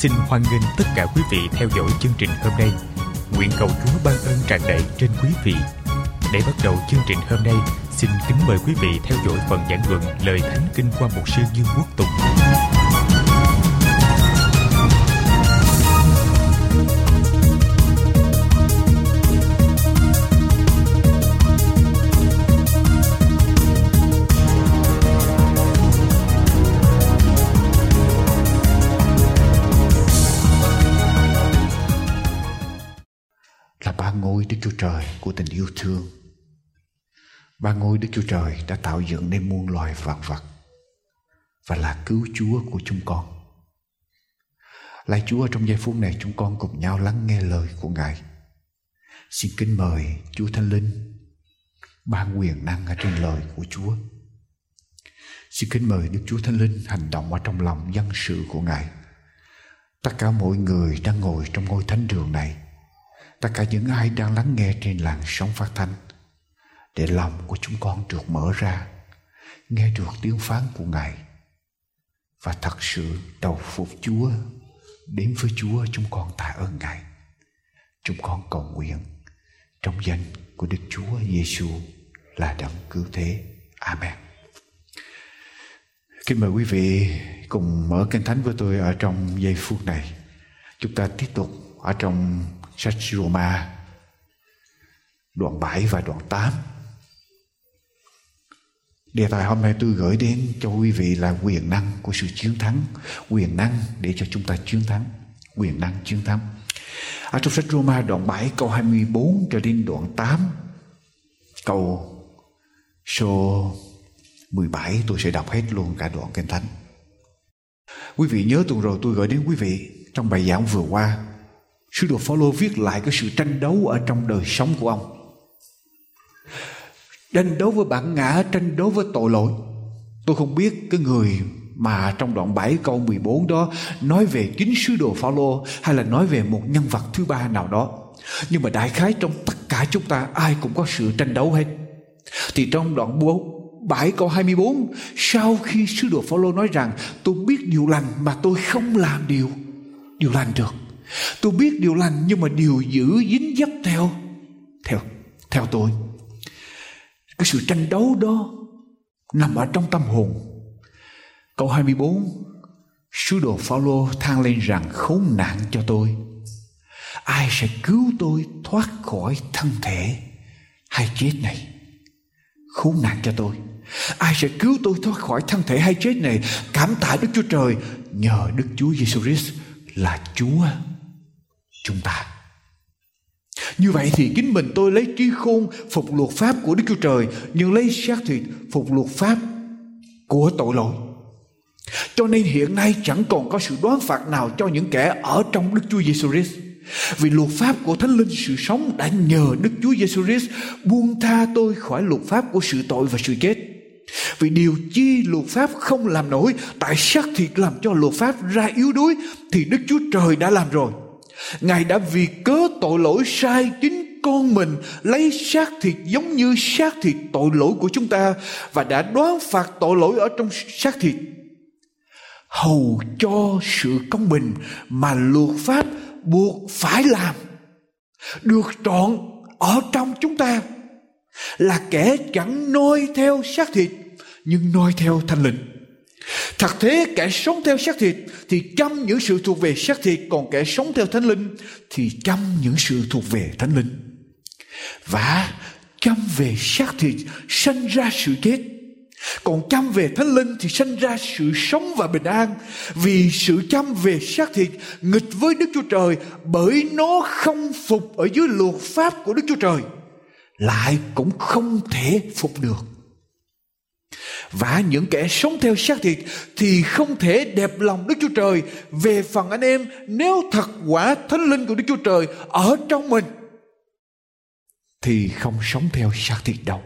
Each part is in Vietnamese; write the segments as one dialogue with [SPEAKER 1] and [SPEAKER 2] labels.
[SPEAKER 1] Xin hoan nghênh tất cả quý vị theo dõi chương trình hôm nay. Nguyện cầu chúa ban ơn tràn đầy trên quý vị. Để bắt đầu chương trình hôm nay, xin kính mời quý vị theo dõi phần giảng luận lời thánh kinh qua một sư dương quốc tùng.
[SPEAKER 2] Trời của tình yêu thương. Ba ngôi Đức Chúa Trời đã tạo dựng nên muôn loài vạn vật và là cứu Chúa của chúng con. Lạy Chúa, trong giây phút này chúng con cùng nhau lắng nghe lời của Ngài. Xin kính mời Chúa Thánh Linh ban quyền năng ở trên lời của Chúa. Xin kính mời Đức Chúa Thánh Linh hành động ở trong lòng dân sự của Ngài. Tất cả mọi người đang ngồi trong ngôi thánh đường này tất cả những ai đang lắng nghe trên làn sóng phát thanh, để lòng của chúng con được mở ra, nghe được tiếng phán của ngài. Và thật sự đầu phục chúa, đến với chúa, chúng con tạ ơn ngài. Chúng con cầu nguyện, trong danh của đức chúa giêsu là đấng cứu thế. Amen. Kính mời quý vị cùng mở kinh thánh với tôi ở trong giây phút này. Chúng ta tiếp tục ở trong sách Roma đoạn 7 và đoạn 8. Đề tài hôm nay tôi gửi đến cho quý vị là quyền năng của sự chiến thắng, quyền năng để cho chúng ta chiến thắng, quyền năng chiến thắng. Ở trong sách Roma đoạn 7 câu 24 cho đến đoạn 8 câu số 17 tôi sẽ đọc hết luôn cả đoạn kinh thánh. Quý vị nhớ tuần rồi tôi gửi đến quý vị trong bài giảng vừa qua Sứ đồ Phaolô viết lại cái sự tranh đấu ở trong đời sống của ông. Tranh đấu với bản ngã, tranh đấu với tội lỗi. Tôi không biết cái người mà trong đoạn 7 câu 14 đó nói về chính sứ đồ Phaolô hay là nói về một nhân vật thứ ba nào đó. Nhưng mà đại khái trong tất cả chúng ta ai cũng có sự tranh đấu hết. Thì trong đoạn 4 7 câu 24 Sau khi sứ đồ Phaolô nói rằng Tôi biết điều lành mà tôi không làm điều Điều lành được Tôi biết điều lành, nhưng mà điều giữ dính dấp theo theo theo tôi. Cái sự tranh đấu đó nằm ở trong tâm hồn. Câu 24 Sứ đồ Phaolô than lên rằng khốn nạn cho tôi. Ai sẽ cứu tôi thoát khỏi thân thể hay chết này? Khốn nạn cho tôi. Ai sẽ cứu tôi thoát khỏi thân thể hay chết này? Cảm tạ Đức Chúa Trời, nhờ Đức Chúa Giêsu Christ là Chúa chúng ta. Như vậy thì chính mình tôi lấy trí khôn phục luật pháp của Đức Chúa Trời, nhưng lấy xác thịt phục luật pháp của tội lỗi. Cho nên hiện nay chẳng còn có sự đoán phạt nào cho những kẻ ở trong Đức Chúa Giêsu Christ. Vì luật pháp của Thánh Linh sự sống đã nhờ Đức Chúa Giêsu Christ buông tha tôi khỏi luật pháp của sự tội và sự chết. Vì điều chi luật pháp không làm nổi, tại xác thịt làm cho luật pháp ra yếu đuối, thì Đức Chúa Trời đã làm rồi. Ngài đã vì cớ tội lỗi sai chính con mình, lấy xác thịt giống như xác thịt tội lỗi của chúng ta, và đã đoán phạt tội lỗi ở trong xác thịt. Hầu cho sự công bình mà luật pháp buộc phải làm, được trọn ở trong chúng ta. Là kẻ chẳng noi theo xác thịt, nhưng noi theo thanh linh Thật thế, kẻ sống theo xác thịt thì chăm những sự thuộc về xác thịt, còn kẻ sống theo thánh linh thì chăm những sự thuộc về thánh linh. Và chăm về xác thịt sanh ra sự chết. Còn chăm về thánh linh thì sanh ra sự sống và bình an. Vì sự chăm về xác thịt nghịch với Đức Chúa Trời, bởi nó không phục ở dưới luật pháp của Đức Chúa Trời. Lại cũng không thể phục được và những kẻ sống theo xác thịt thì không thể đẹp lòng Đức Chúa Trời. Về phần anh em, nếu thật quả thánh linh của Đức Chúa Trời ở trong mình, thì không sống theo xác thịt đâu,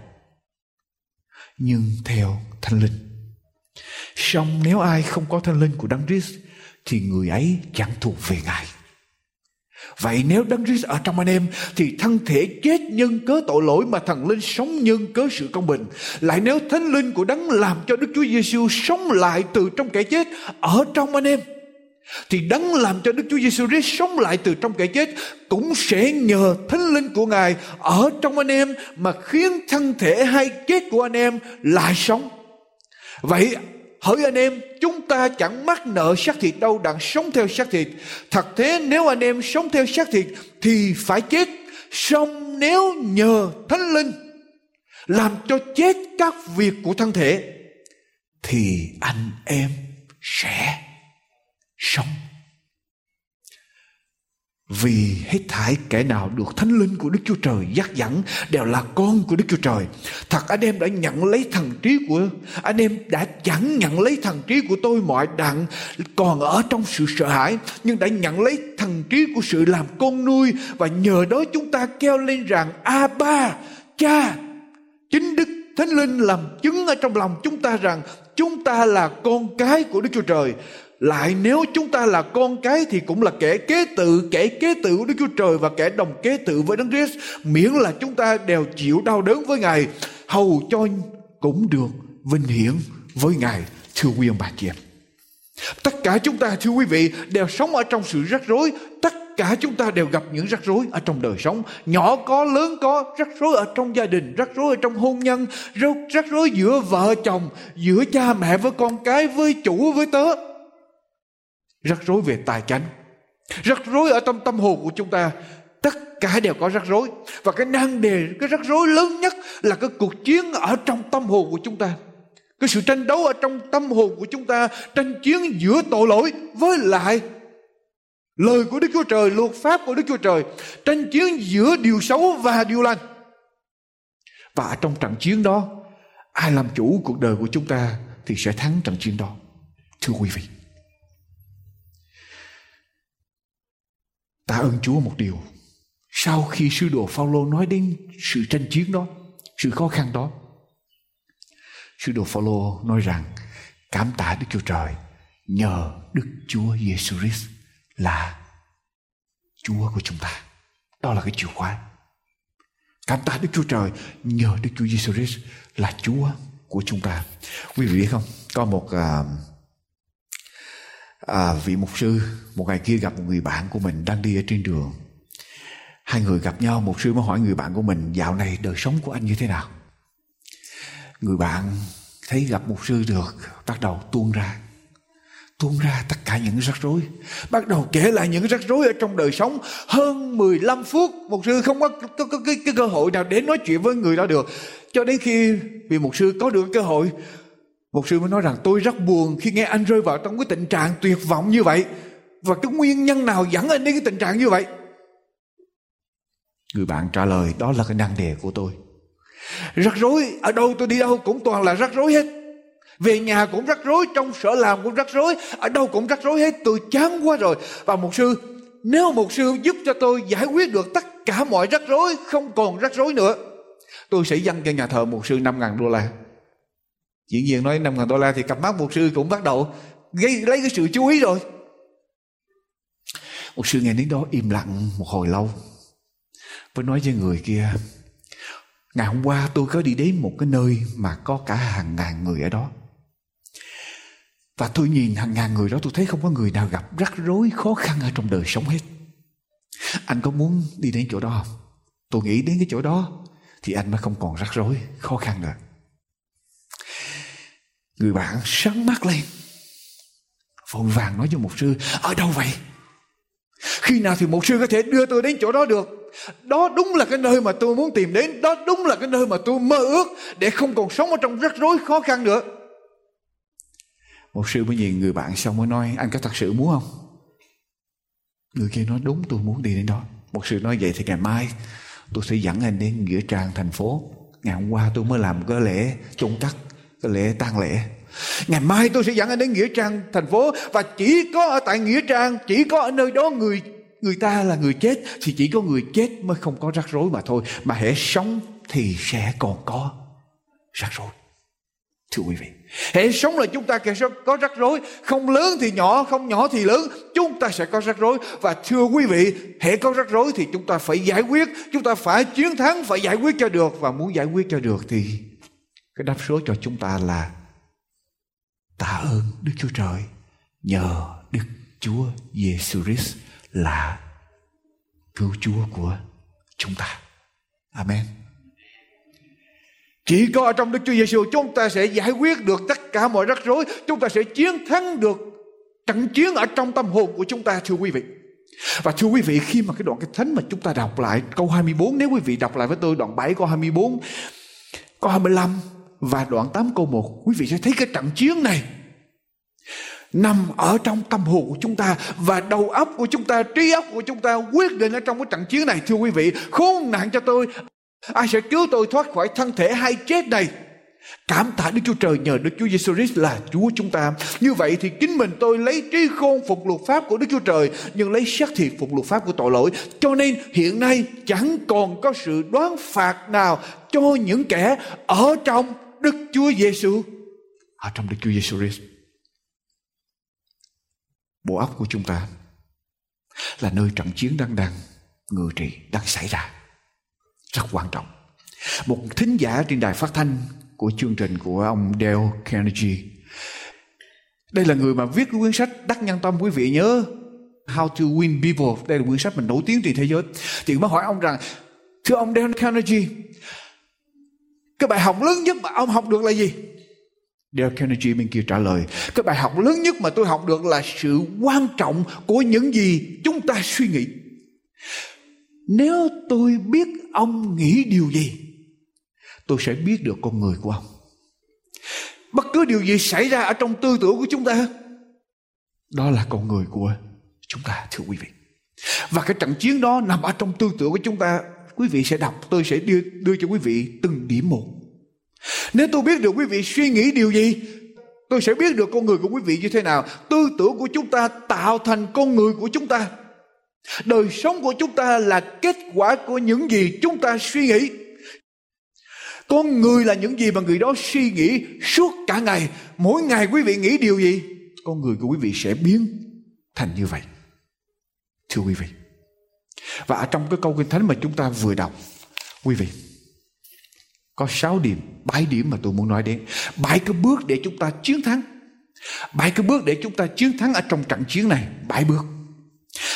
[SPEAKER 2] nhưng theo thánh linh. Song nếu ai không có thánh linh của Đấng Christ, thì người ấy chẳng thuộc về Ngài. Vậy nếu Đấng Christ ở trong anh em, thì thân thể chết nhân cớ tội lỗi mà thần linh sống nhân cớ sự công bình. Lại nếu thánh linh của Đấng làm cho Đức Chúa Giêsu sống lại từ trong kẻ chết ở trong anh em, thì đấng làm cho Đức Chúa Giêsu Christ sống lại từ trong kẻ chết cũng sẽ nhờ thánh linh của Ngài ở trong anh em mà khiến thân thể hay chết của anh em lại sống. Vậy Hỡi anh em, chúng ta chẳng mắc nợ xác thịt đâu đặng sống theo xác thịt. Thật thế nếu anh em sống theo xác thịt thì phải chết. Song nếu nhờ Thánh Linh làm cho chết các việc của thân thể thì anh em sẽ sống vì hết thảy kẻ nào được thánh linh của Đức Chúa Trời dắt dẫn đều là con của Đức Chúa Trời. Thật, anh em đã nhận lấy thần trí của, anh em đã chẳng nhận lấy thần trí của tôi mọi đặng còn ở trong sự sợ hãi, nhưng đã nhận lấy thần trí của sự làm con nuôi và nhờ đó chúng ta kêu lên rằng a ba cha chính Đức Thánh Linh làm chứng ở trong lòng chúng ta rằng, chúng ta là con cái của Đức Chúa Trời lại nếu chúng ta là con cái thì cũng là kẻ kế tự, kẻ kế tự của Đức Chúa Trời và kẻ đồng kế tự với Đấng Christ miễn là chúng ta đều chịu đau đớn với Ngài, hầu cho cũng được vinh hiển với Ngài, thưa quý ông bà chị em. Tất cả chúng ta, thưa quý vị, đều sống ở trong sự rắc rối. Tất cả chúng ta đều gặp những rắc rối ở trong đời sống. Nhỏ có, lớn có, rắc rối ở trong gia đình, rắc rối ở trong hôn nhân rắc rối giữa vợ chồng, giữa cha mẹ với con cái, với chủ, với tớ rắc rối về tài chánh. Rắc rối ở trong tâm hồn của chúng ta, tất cả đều có rắc rối. Và cái nan đề, cái rắc rối lớn nhất là cái cuộc chiến ở trong tâm hồn của chúng ta. Cái sự tranh đấu ở trong tâm hồn của chúng ta, tranh chiến giữa tội lỗi với lại lời của Đức Chúa Trời, luật pháp của Đức Chúa Trời, tranh chiến giữa điều xấu và điều lành. Và trong trận chiến đó, ai làm chủ cuộc đời của chúng ta thì sẽ thắng trận chiến đó. Thưa quý vị. Tạ ơn Chúa một điều. Sau khi sứ đồ Phaolô nói đến sự tranh chiến đó, sự khó khăn đó, sứ đồ Phaolô nói rằng cảm tạ Đức Chúa Trời nhờ Đức Chúa Giêsu Christ là Chúa của chúng ta. Đó là cái chìa khóa. Cảm tạ Đức Chúa Trời nhờ Đức Chúa Giêsu Christ là Chúa của chúng ta. Quý vị biết không? Có một uh, à, vị mục sư một ngày kia gặp một người bạn của mình đang đi ở trên đường. Hai người gặp nhau mục sư mới hỏi người bạn của mình dạo này đời sống của anh như thế nào? Người bạn thấy gặp mục sư được bắt đầu tuôn ra. Tuôn ra tất cả những rắc rối. Bắt đầu kể lại những rắc rối ở trong đời sống. Hơn 15 phút mục sư không có, có, có cái, cái cơ hội nào để nói chuyện với người đó được. Cho đến khi vị mục sư có được cơ hội một sư mới nói rằng tôi rất buồn khi nghe anh rơi vào trong cái tình trạng tuyệt vọng như vậy. Và cái nguyên nhân nào dẫn anh đến cái tình trạng như vậy? Người bạn trả lời đó là cái năng đề của tôi. Rắc rối, ở đâu tôi đi đâu cũng toàn là rắc rối hết. Về nhà cũng rắc rối, trong sở làm cũng rắc rối, ở đâu cũng rắc rối hết. Tôi chán quá rồi. Và một sư, nếu một sư giúp cho tôi giải quyết được tất cả mọi rắc rối, không còn rắc rối nữa, tôi sẽ dâng cho nhà thờ một sư 5.000 đô la. Dĩ nhiên nói 5 ngàn đô la thì cặp mắt một sư cũng bắt đầu gây lấy cái sự chú ý rồi. Một sư nghe đến đó im lặng một hồi lâu. Mới nói với người kia. Ngày hôm qua tôi có đi đến một cái nơi mà có cả hàng ngàn người ở đó. Và tôi nhìn hàng ngàn người đó tôi thấy không có người nào gặp rắc rối khó khăn ở trong đời sống hết. Anh có muốn đi đến chỗ đó không? Tôi nghĩ đến cái chỗ đó thì anh mới không còn rắc rối, khó khăn nữa. Người bạn sáng mắt lên. Vội vàng nói cho một sư, Ở đâu vậy? Khi nào thì một sư có thể đưa tôi đến chỗ đó được? Đó đúng là cái nơi mà tôi muốn tìm đến, Đó đúng là cái nơi mà tôi mơ ước Để không còn sống ở trong rắc rối khó khăn nữa. Một sư mới nhìn người bạn xong mới nói, Anh có thật sự muốn không? Người kia nói, đúng, tôi muốn đi đến đó. Một sư nói, vậy thì ngày mai Tôi sẽ dẫn anh đến Nghĩa Trang thành phố. Ngày hôm qua tôi mới làm cái lễ chôn cắt cái lễ tang lễ. Ngày mai tôi sẽ dẫn anh đến nghĩa trang thành phố và chỉ có ở tại nghĩa trang, chỉ có ở nơi đó người người ta là người chết thì chỉ có người chết mới không có rắc rối mà thôi. Mà hễ sống thì sẽ còn có rắc rối. Thưa quý vị hệ sống là chúng ta sẽ có rắc rối. Không lớn thì nhỏ, không nhỏ thì lớn. Chúng ta sẽ có rắc rối. Và thưa quý vị hệ có rắc rối thì chúng ta phải giải quyết. Chúng ta phải chiến thắng, phải giải quyết cho được. Và muốn giải quyết cho được thì cái đáp số cho chúng ta là tạ ơn Đức Chúa Trời nhờ Đức Chúa Giêsu Christ là cứu Chúa của chúng ta. Amen. Chỉ có ở trong Đức Chúa Giêsu chúng ta sẽ giải quyết được tất cả mọi rắc rối, chúng ta sẽ chiến thắng được trận chiến ở trong tâm hồn của chúng ta thưa quý vị. Và thưa quý vị khi mà cái đoạn cái thánh mà chúng ta đọc lại câu 24 nếu quý vị đọc lại với tôi đoạn 7 câu 24 câu 25 và đoạn 8 câu 1 quý vị sẽ thấy cái trận chiến này nằm ở trong tâm hồn của chúng ta và đầu óc của chúng ta, trí óc của chúng ta quyết định ở trong cái trận chiến này thưa quý vị, khốn nạn cho tôi ai sẽ cứu tôi thoát khỏi thân thể hay chết này Cảm tạ Đức Chúa Trời, nhờ Đức Chúa Giêsu Christ là Chúa chúng ta. Như vậy thì chính mình tôi lấy trí khôn phục luật pháp của Đức Chúa Trời, nhưng lấy xác thịt phục luật pháp của tội lỗi. Cho nên hiện nay chẳng còn có sự đoán phạt nào cho những kẻ ở trong Đức Chúa Giêsu ở trong Đức Chúa Giêsu Christ. Bộ óc của chúng ta là nơi trận chiến đang đang, ngự trị đang xảy ra. Rất quan trọng. Một thính giả trên đài phát thanh của chương trình của ông Dale Carnegie. Đây là người mà viết cái quyển sách đắc nhân tâm, quý vị nhớ. How to Win People. Đây là quyển sách mình nổi tiếng trên thế giới. Thì mới hỏi ông rằng, thưa ông Dale Carnegie cái bài học lớn nhất mà ông học được là gì? Dale Carnegie bên kia trả lời. Cái bài học lớn nhất mà tôi học được là sự quan trọng của những gì chúng ta suy nghĩ. Nếu tôi biết ông nghĩ điều gì Tôi sẽ biết được con người của ông. Bất cứ điều gì xảy ra ở trong tư tưởng của chúng ta Đó là con người của chúng ta thưa quý vị. Và cái trận chiến đó nằm ở trong tư tưởng của chúng ta Quý vị sẽ đọc tôi sẽ đưa, đưa cho quý vị từng điểm một nếu tôi biết được quý vị suy nghĩ điều gì, tôi sẽ biết được con người của quý vị như thế nào. Tư tưởng của chúng ta tạo thành con người của chúng ta. Đời sống của chúng ta là kết quả của những gì chúng ta suy nghĩ. Con người là những gì mà người đó suy nghĩ suốt cả ngày. Mỗi ngày quý vị nghĩ điều gì, con người của quý vị sẽ biến thành như vậy. Thưa quý vị. Và ở trong cái câu kinh thánh mà chúng ta vừa đọc, quý vị có 6 điểm, 7 điểm mà tôi muốn nói đến. 7 cái bước để chúng ta chiến thắng. 7 cái bước để chúng ta chiến thắng ở trong trận chiến này. 7 bước.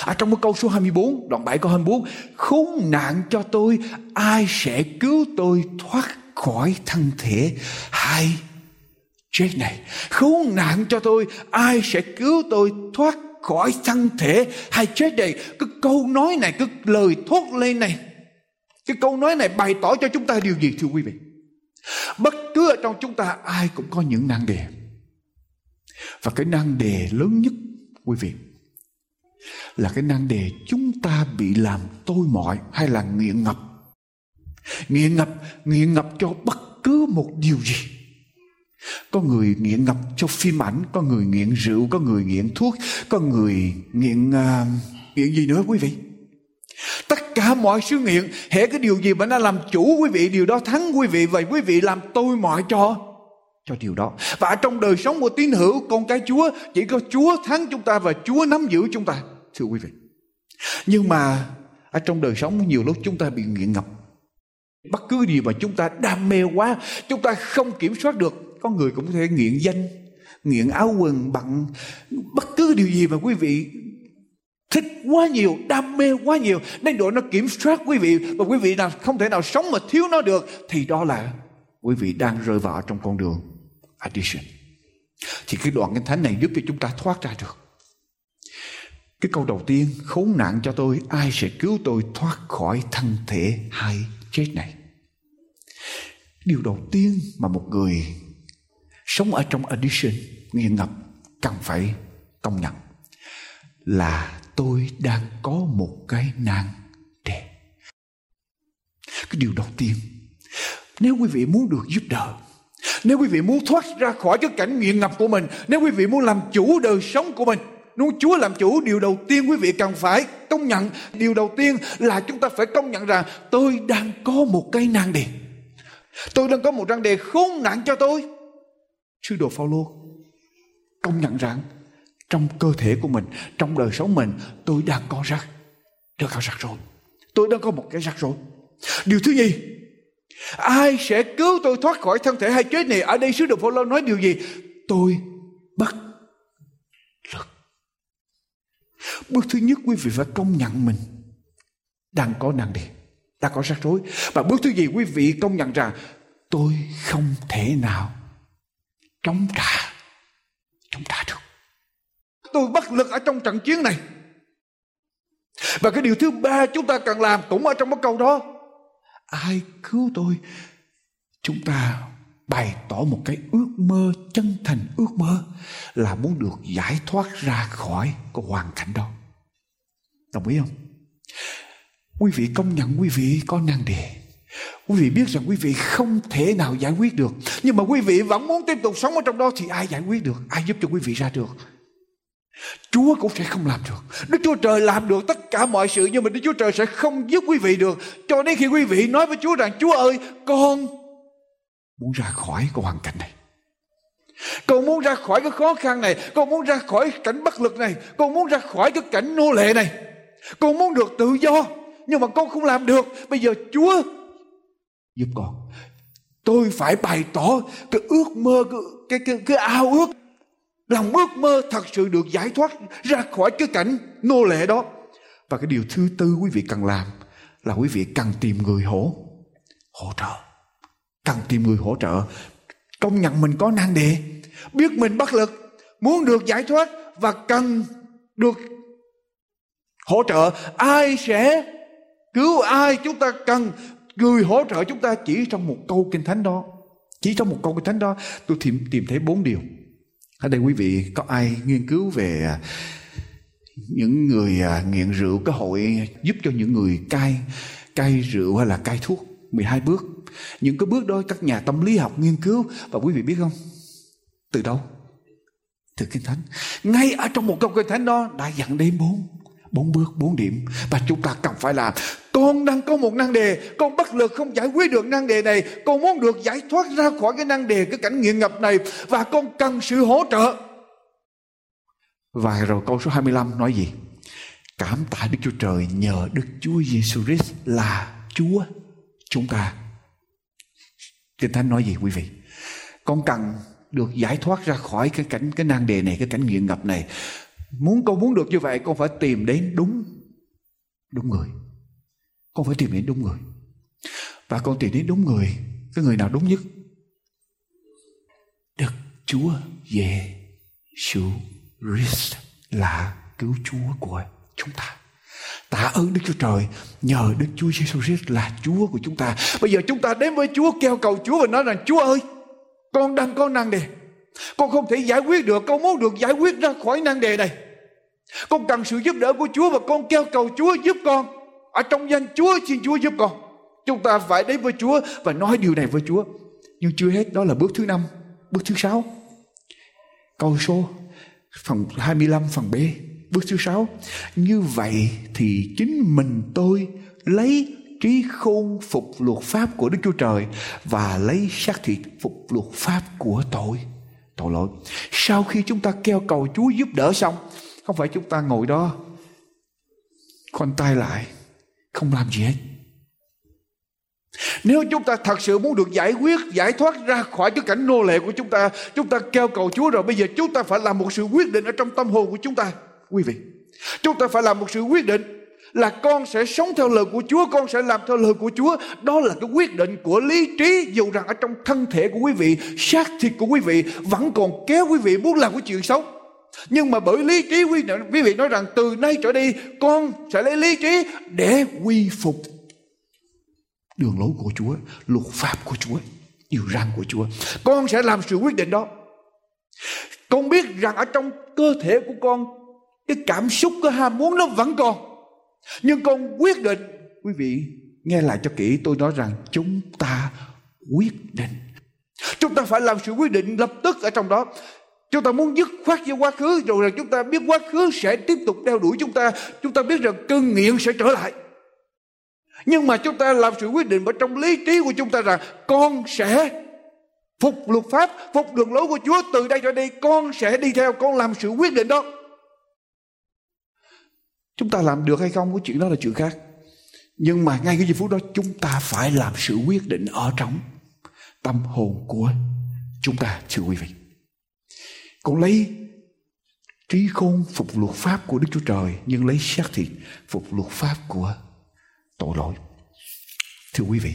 [SPEAKER 2] Ở trong cái câu số 24, đoạn 7 câu 24, khốn nạn cho tôi, ai sẽ cứu tôi thoát khỏi thân thể hai chết này. Khốn nạn cho tôi, ai sẽ cứu tôi thoát khỏi thân thể hay chết đầy Cái câu nói này, cái lời thốt lên này cái câu nói này bày tỏ cho chúng ta điều gì thưa quý vị? Bất cứ ở trong chúng ta ai cũng có những nan đề. Và cái nan đề lớn nhất quý vị là cái nan đề chúng ta bị làm tôi mọi hay là nghiện ngập. Nghiện ngập, nghiện ngập cho bất cứ một điều gì. Có người nghiện ngập cho phim ảnh, có người nghiện rượu, có người nghiện thuốc, có người nghiện uh, nghiện gì nữa quý vị? Tất cả mọi sự nghiện, hễ cái điều gì mà nó làm chủ quý vị, điều đó thắng quý vị vậy quý vị làm tôi mọi cho cho điều đó. Và trong đời sống của tín hữu con cái Chúa chỉ có Chúa thắng chúng ta và Chúa nắm giữ chúng ta. Thưa quý vị. Nhưng mà ở trong đời sống nhiều lúc chúng ta bị nghiện ngập. Bất cứ gì mà chúng ta đam mê quá, chúng ta không kiểm soát được. Có người cũng có thể nghiện danh, nghiện áo quần bận, bất cứ điều gì mà quý vị thích quá nhiều đam mê quá nhiều. Đến độ nó kiểm soát quý vị và quý vị nào không thể nào sống mà thiếu nó được thì đó là quý vị đang rơi vào trong con đường addiction. Thì cái đoạn kinh thánh này giúp cho chúng ta thoát ra được. Cái câu đầu tiên khốn nạn cho tôi ai sẽ cứu tôi thoát khỏi thân thể hay chết này? Điều đầu tiên mà một người sống ở trong addiction nghiện ngập cần phải công nhận là tôi đang có một cái nan đề cái điều đầu tiên nếu quý vị muốn được giúp đỡ Nếu quý vị muốn thoát ra khỏi cái cảnh nghiện ngập của mình, nếu quý vị muốn làm chủ đời sống của mình, muốn Chúa làm chủ, điều đầu tiên quý vị cần phải công nhận, điều đầu tiên là chúng ta phải công nhận rằng tôi đang có một cái nan đề. Tôi đang có một răng đề khốn nạn cho tôi. Sứ đồ Phaolô công nhận rằng trong cơ thể của mình, trong đời sống mình, tôi đang có rắc, đang có rắc rối. Tôi đang có một cái rắc rối. Điều thứ nhì, ai sẽ cứu tôi thoát khỏi thân thể hay chết này? Ở đây sứ đồ Phaolô nói điều gì? Tôi bất lực. Bước thứ nhất quý vị phải công nhận mình đang có năng đề, đang có rắc rối. Và bước thứ gì quý vị công nhận rằng tôi không thể nào chống trả, chống trả được. Tôi bất lực ở trong trận chiến này. Và cái điều thứ ba chúng ta cần làm cũng ở trong cái câu đó. Ai cứu tôi? Chúng ta bày tỏ một cái ước mơ chân thành ước mơ là muốn được giải thoát ra khỏi cái hoàn cảnh đó đồng ý không quý vị công nhận quý vị có năng đề quý vị biết rằng quý vị không thể nào giải quyết được. Nhưng mà quý vị vẫn muốn tiếp tục sống ở trong đó thì ai giải quyết được? Ai giúp cho quý vị ra được? Chúa cũng sẽ không làm được. Đức Chúa Trời làm được tất cả mọi sự, Nhưng mà Đức Chúa Trời sẽ không giúp quý vị được. Cho đến khi quý vị nói với Chúa rằng, Chúa ơi, con muốn ra khỏi cái hoàn cảnh này. Con muốn ra khỏi cái khó khăn này. Con muốn ra khỏi cảnh bất lực này. Con muốn ra khỏi cái cảnh nô lệ này. Con muốn được tự do, nhưng mà con không làm được. Bây giờ chúa giúp con. Tôi phải bày tỏ cái ước mơ cái cái cái, ao ước lòng ước mơ thật sự được giải thoát ra khỏi cái cảnh nô lệ đó. Và cái điều thứ tư quý vị cần làm là quý vị cần tìm người hỗ hỗ trợ. Cần tìm người hỗ trợ. Công nhận mình có năng đề. Biết mình bất lực muốn được giải thoát và cần được hỗ trợ ai sẽ cứu ai chúng ta cần người hỗ trợ chúng ta chỉ trong một câu kinh thánh đó, chỉ trong một câu kinh thánh đó, tôi tìm tìm thấy bốn điều. Ở đây quý vị có ai nghiên cứu về à, những người à, nghiện rượu có hội giúp cho những người cai cai rượu hay là cai thuốc? 12 bước. Những cái bước đó các nhà tâm lý học nghiên cứu. Và quý vị biết không? Từ đâu? Từ kinh thánh. Ngay ở trong một câu kinh thánh đó đã dặn đến bốn bốn bước bốn điểm. Và chúng ta cần phải làm con đang có một năng đề con bất lực không giải quyết được năng đề này. Con muốn được giải thoát ra khỏi cái năng đề cái cảnh nghiện ngập này. Và con cần sự hỗ trợ. Và rồi câu số 25 nói gì? Cảm tạ Đức Chúa Trời nhờ Đức Chúa Giêsu Christ là Chúa chúng ta. Kinh Thánh nói gì quý vị? Con cần được giải thoát ra khỏi cái cảnh cái nan đề này, cái cảnh nghiện ngập này. Muốn con muốn được như vậy, con phải tìm đến đúng đúng người. Con phải tìm đến đúng người. Và con tìm đến đúng người, cái người nào đúng nhất? Đức Chúa về sự Christ là cứu Chúa của chúng ta. Tạ ơn Đức Chúa Trời Nhờ Đức Chúa Giêsu Christ là Chúa của chúng ta Bây giờ chúng ta đến với Chúa kêu cầu Chúa Và nói rằng Chúa ơi Con đang có năng đề con không thể giải quyết được Con muốn được giải quyết ra khỏi nan đề này. Con cần sự giúp đỡ của Chúa Và con kêu cầu Chúa giúp con. Ở trong danh Chúa, xin Chúa giúp con. Chúng ta phải đến với Chúa Và nói điều này với Chúa. Nhưng chưa hết, đó là bước thứ năm, Bước thứ sáu. Câu số, phần 25 phần B. Bước thứ sáu, Như vậy thì chính mình tôi lấy trí khôn phục luật pháp của Đức Chúa Trời và lấy xác thịt phục luật pháp của tội tội lỗi. Sau khi chúng ta kêu cầu Chúa giúp đỡ xong, không phải chúng ta ngồi đó khoanh tay lại, không làm gì hết. Nếu chúng ta thật sự muốn được giải quyết, giải thoát ra khỏi cái cảnh nô lệ của chúng ta, chúng ta kêu cầu Chúa rồi bây giờ chúng ta phải làm một sự quyết định ở trong tâm hồn của chúng ta quý vị chúng ta phải làm một sự quyết định là con sẽ sống theo lời của Chúa, con sẽ làm theo lời của Chúa. Đó là cái quyết định của lý trí dù rằng ở trong thân thể của quý vị, xác thịt của quý vị vẫn còn kéo quý vị muốn làm cái chuyện xấu. Nhưng mà bởi lý trí quý, quý vị nói rằng từ nay trở đi con sẽ lấy lý trí để quy phục đường lối của Chúa, luật pháp của Chúa, điều răn của Chúa. Con sẽ làm sự quyết định đó. Con biết rằng ở trong cơ thể của con cái cảm xúc cái ham muốn nó vẫn còn nhưng con quyết định. Quý vị nghe lại cho kỹ, tôi nói rằng chúng ta quyết định. Chúng ta phải làm sự quyết định lập tức ở trong đó. Chúng ta muốn dứt khoát với quá khứ, rồi là chúng ta biết quá khứ sẽ tiếp tục đeo đuổi chúng ta. Chúng ta biết rằng cơn nghiện sẽ trở lại. Nhưng mà chúng ta làm sự quyết định ở trong lý trí của chúng ta rằng con sẽ phục luật pháp, phục đường lối của Chúa từ đây trở đi. Con sẽ đi theo, con làm sự quyết định đó chúng ta làm được hay không cái chuyện đó là chuyện khác. Nhưng mà ngay cái giây phút đó chúng ta phải làm sự quyết định ở trong tâm hồn của chúng ta thưa quý vị. Còn lấy trí khôn phục luật pháp của Đức Chúa Trời nhưng lấy xác thịt phục luật pháp của tội lỗi. Thưa quý vị,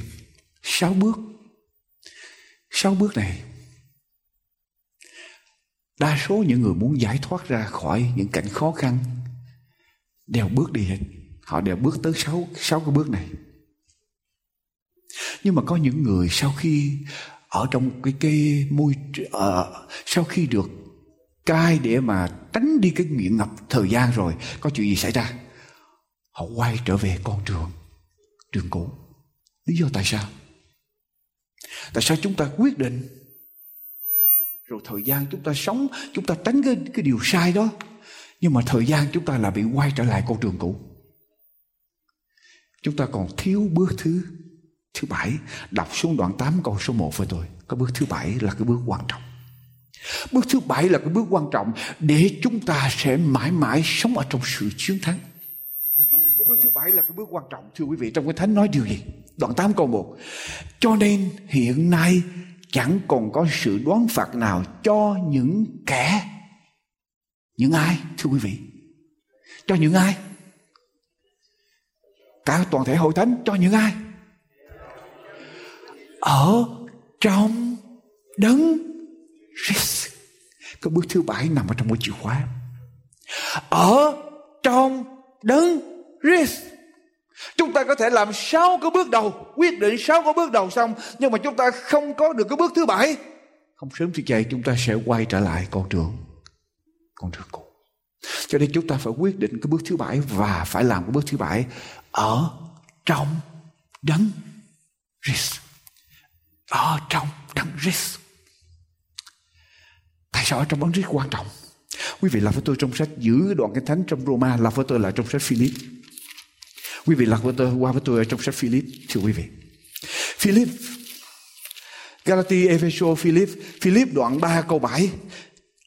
[SPEAKER 2] sáu bước. Sáu bước này đa số những người muốn giải thoát ra khỏi những cảnh khó khăn đều bước đi hết. Họ đều bước tới sáu sáu cái bước này. Nhưng mà có những người sau khi ở trong cái cái môi uh, sau khi được cai để mà tránh đi cái nghiện ngập thời gian rồi có chuyện gì xảy ra? Họ quay trở về con đường trường cũ. Lý do tại sao? Tại sao chúng ta quyết định? Rồi thời gian chúng ta sống chúng ta tránh cái, cái điều sai đó nhưng mà thời gian chúng ta là bị quay trở lại con đường cũ. Chúng ta còn thiếu bước thứ thứ bảy. Đọc xuống đoạn 8 câu số 1 với tôi. Cái bước thứ bảy là cái bước quan trọng. Bước thứ bảy là cái bước quan trọng để chúng ta sẽ mãi mãi sống ở trong sự chiến thắng. Cái bước thứ bảy là cái bước quan trọng. Thưa quý vị, trong cái thánh nói điều gì? Đoạn 8 câu 1 cho nên hiện nay chẳng còn có sự đoán phạt nào cho những kẻ những ai thưa quý vị? Cho những ai? Cả toàn thể hội thánh cho những ai? Ở trong đấng Christ cái bước thứ bảy nằm ở trong cái chìa khóa. Ở trong đấng Christ Chúng ta có thể làm sáu cái bước đầu, quyết định sáu cái bước đầu xong, nhưng mà chúng ta không có được cái bước thứ bảy. Không sớm thì chạy chúng ta sẽ quay trở lại con đường, con đường cũ. Cho nên chúng ta phải quyết định cái bước thứ bảy và phải làm cái bước thứ bảy ở trong đấng Christ. Ở trong đấng Christ. Tại sao ở trong đấng Christ quan trọng? Quý vị làm với tôi trong sách giữ đoạn cái thánh trong Roma, làm với tôi là trong sách Philip. Quý vị lật với tôi qua với tôi ở trong sách Philip, thưa quý vị. Philip, Galati, Ephesos, Philip, Philip đoạn 3 câu 7.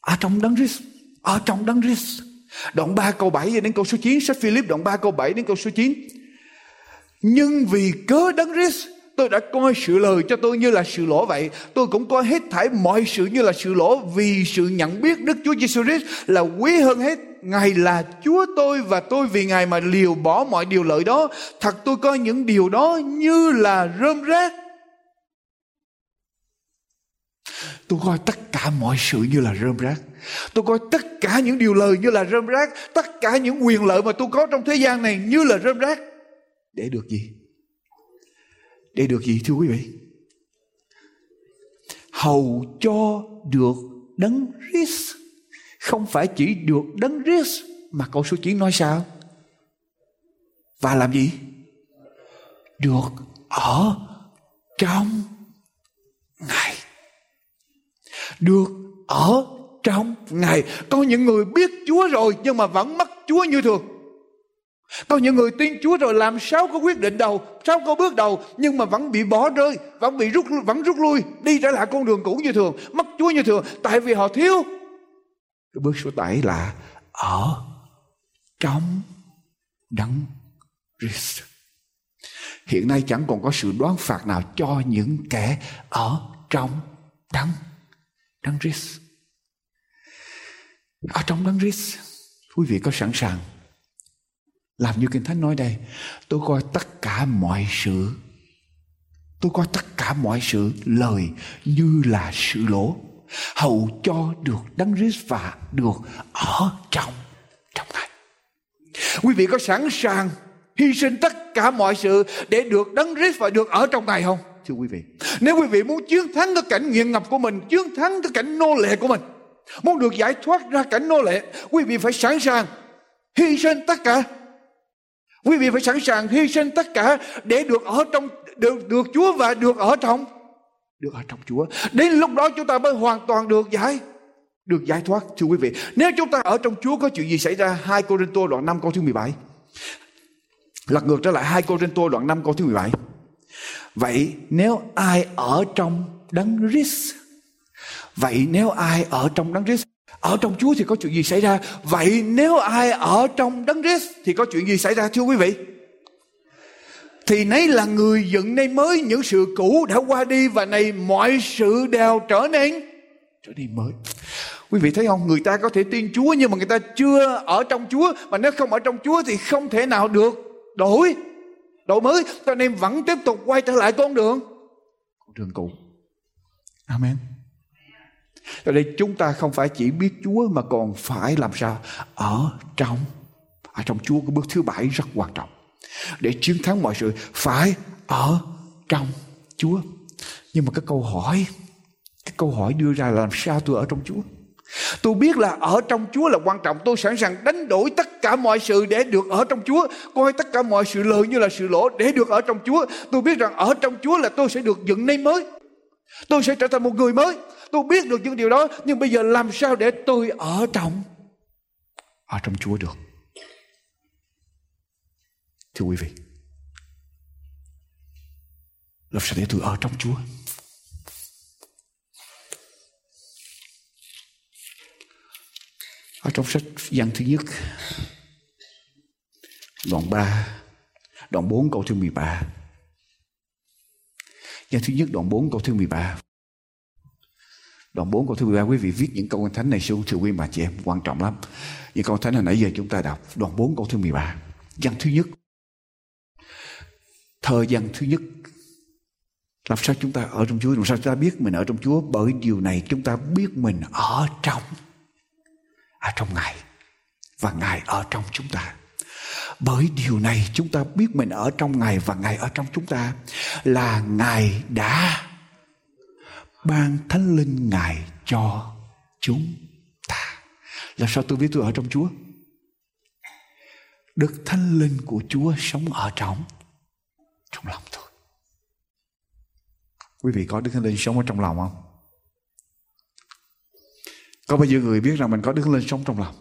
[SPEAKER 2] Ở trong đấng Christ, ở trong đấng Christ. Đoạn 3 câu 7 đến câu số 9, sách Philip đoạn 3 câu 7 đến câu số 9. Nhưng vì cớ đấng Christ Tôi đã coi sự lời cho tôi như là sự lỗ vậy. Tôi cũng coi hết thảy mọi sự như là sự lỗ vì sự nhận biết Đức Chúa Giêsu Christ là quý hơn hết. Ngài là Chúa tôi và tôi vì Ngài mà liều bỏ mọi điều lợi đó. Thật tôi coi những điều đó như là rơm rác. Tôi coi tất cả mọi sự như là rơm rác. Tôi coi tất cả những điều lời như là rơm rác. Tất cả những quyền lợi mà tôi có trong thế gian này như là rơm rác. Để được gì? để được gì, thưa quý vị hầu cho được đấng Christ không phải chỉ được đấng Christ mà câu số 9 nói sao và làm gì được ở trong ngài được ở trong ngày có những người biết Chúa rồi nhưng mà vẫn mất Chúa như thường có những người tin Chúa rồi làm sáu có quyết định đầu, sáu có bước đầu nhưng mà vẫn bị bỏ rơi, vẫn bị rút vẫn rút lui, đi trở lại con đường cũ như thường, mất Chúa như thường tại vì họ thiếu. Cái bước số 7 là ở trong đấng Christ. Hiện nay chẳng còn có sự đoán phạt nào cho những kẻ ở trong đấng đấng Christ. Ở trong đấng Christ, quý vị có sẵn sàng làm như Kinh Thánh nói đây, tôi coi tất cả mọi sự, tôi coi tất cả mọi sự lời như là sự lỗ, hầu cho được đấng Christ và được ở trong trong Ngài. Quý vị có sẵn sàng hy sinh tất cả mọi sự để được đấng Christ và được ở trong Ngài không? Thưa quý vị, nếu quý vị muốn chiến thắng cái cảnh nghiện ngập của mình, chiến thắng cái cảnh nô lệ của mình, muốn được giải thoát ra cảnh nô lệ, quý vị phải sẵn sàng hy sinh tất cả Quý vị phải sẵn sàng hy sinh tất cả để được ở trong được được Chúa và được ở trong được ở trong Chúa. Đến lúc đó chúng ta mới hoàn toàn được giải được giải thoát thưa quý vị. Nếu chúng ta ở trong Chúa có chuyện gì xảy ra? Hai Cô Rinh Tô đoạn 5 câu thứ 17. Lật ngược trở lại hai Cô Rinh Tô đoạn 5 câu thứ 17. Vậy nếu ai ở trong đấng Christ Vậy nếu ai ở trong đấng Christ, ở trong Chúa thì có chuyện gì xảy ra? Vậy nếu ai ở trong đấng Christ thì có chuyện gì xảy ra, thưa quý vị? Thì nấy là người dựng nên mới những sự cũ đã qua đi và này mọi sự đều trở nên trở nên mới. Quý vị thấy không? Người ta có thể tin Chúa nhưng mà người ta chưa ở trong Chúa. Mà nếu không ở trong Chúa thì không thể nào được đổi. Đổi mới. Cho nên vẫn tiếp tục quay trở lại con đường. Con đường cũ. Amen. Ở đây chúng ta không phải chỉ biết Chúa mà còn phải làm sao? Ở trong. Ở trong Chúa cái bước thứ bảy rất quan trọng. Để chiến thắng mọi sự, phải ở trong Chúa. Nhưng mà cái câu hỏi, cái câu hỏi đưa ra là làm sao tôi ở trong Chúa? Tôi biết là ở trong Chúa là quan trọng. Tôi sẵn sàng đánh đổi tất cả mọi sự để được ở trong Chúa. Coi tất cả mọi sự lợi như là sự lỗ để được ở trong Chúa. Tôi biết rằng ở trong Chúa là tôi sẽ được dựng nên mới. Tôi sẽ trở thành một người mới. Tôi biết được những điều đó. Nhưng bây giờ làm sao để tôi ở trong ở trong Chúa được? Thưa quý vị. Làm sao để tôi ở trong Chúa? Ở trong sách văn thứ nhất, Đoạn 3 Đoạn 4 câu thứ 13 Văn thứ nhất, đoạn 4 câu thứ 13 Đoạn 4 câu thứ 13 Quý vị viết những câu thánh này xuống Thưa quý bà chị em, quan trọng lắm. Những câu thánh hồi nãy giờ chúng ta đọc Đoạn 4 câu thứ 13 Văn thứ nhất. Thơ văn thứ nhất. Làm sao chúng ta ở trong Chúa? Làm sao chúng ta biết mình ở trong Chúa? Bởi điều này chúng ta biết mình ở trong ở trong Ngài. Và Ngài ở trong chúng ta. Bởi điều này chúng ta biết mình ở trong Ngài và Ngài ở trong chúng ta là Ngài đã ban Thánh Linh Ngài cho chúng ta. Làm sao tôi biết tôi ở trong Chúa? Đức Thánh Linh của Chúa sống ở trong trong lòng tôi. Quý vị có Đức Thánh Linh sống ở trong lòng không? Có bao nhiêu người biết rằng mình có Đức Thánh Linh sống trong lòng?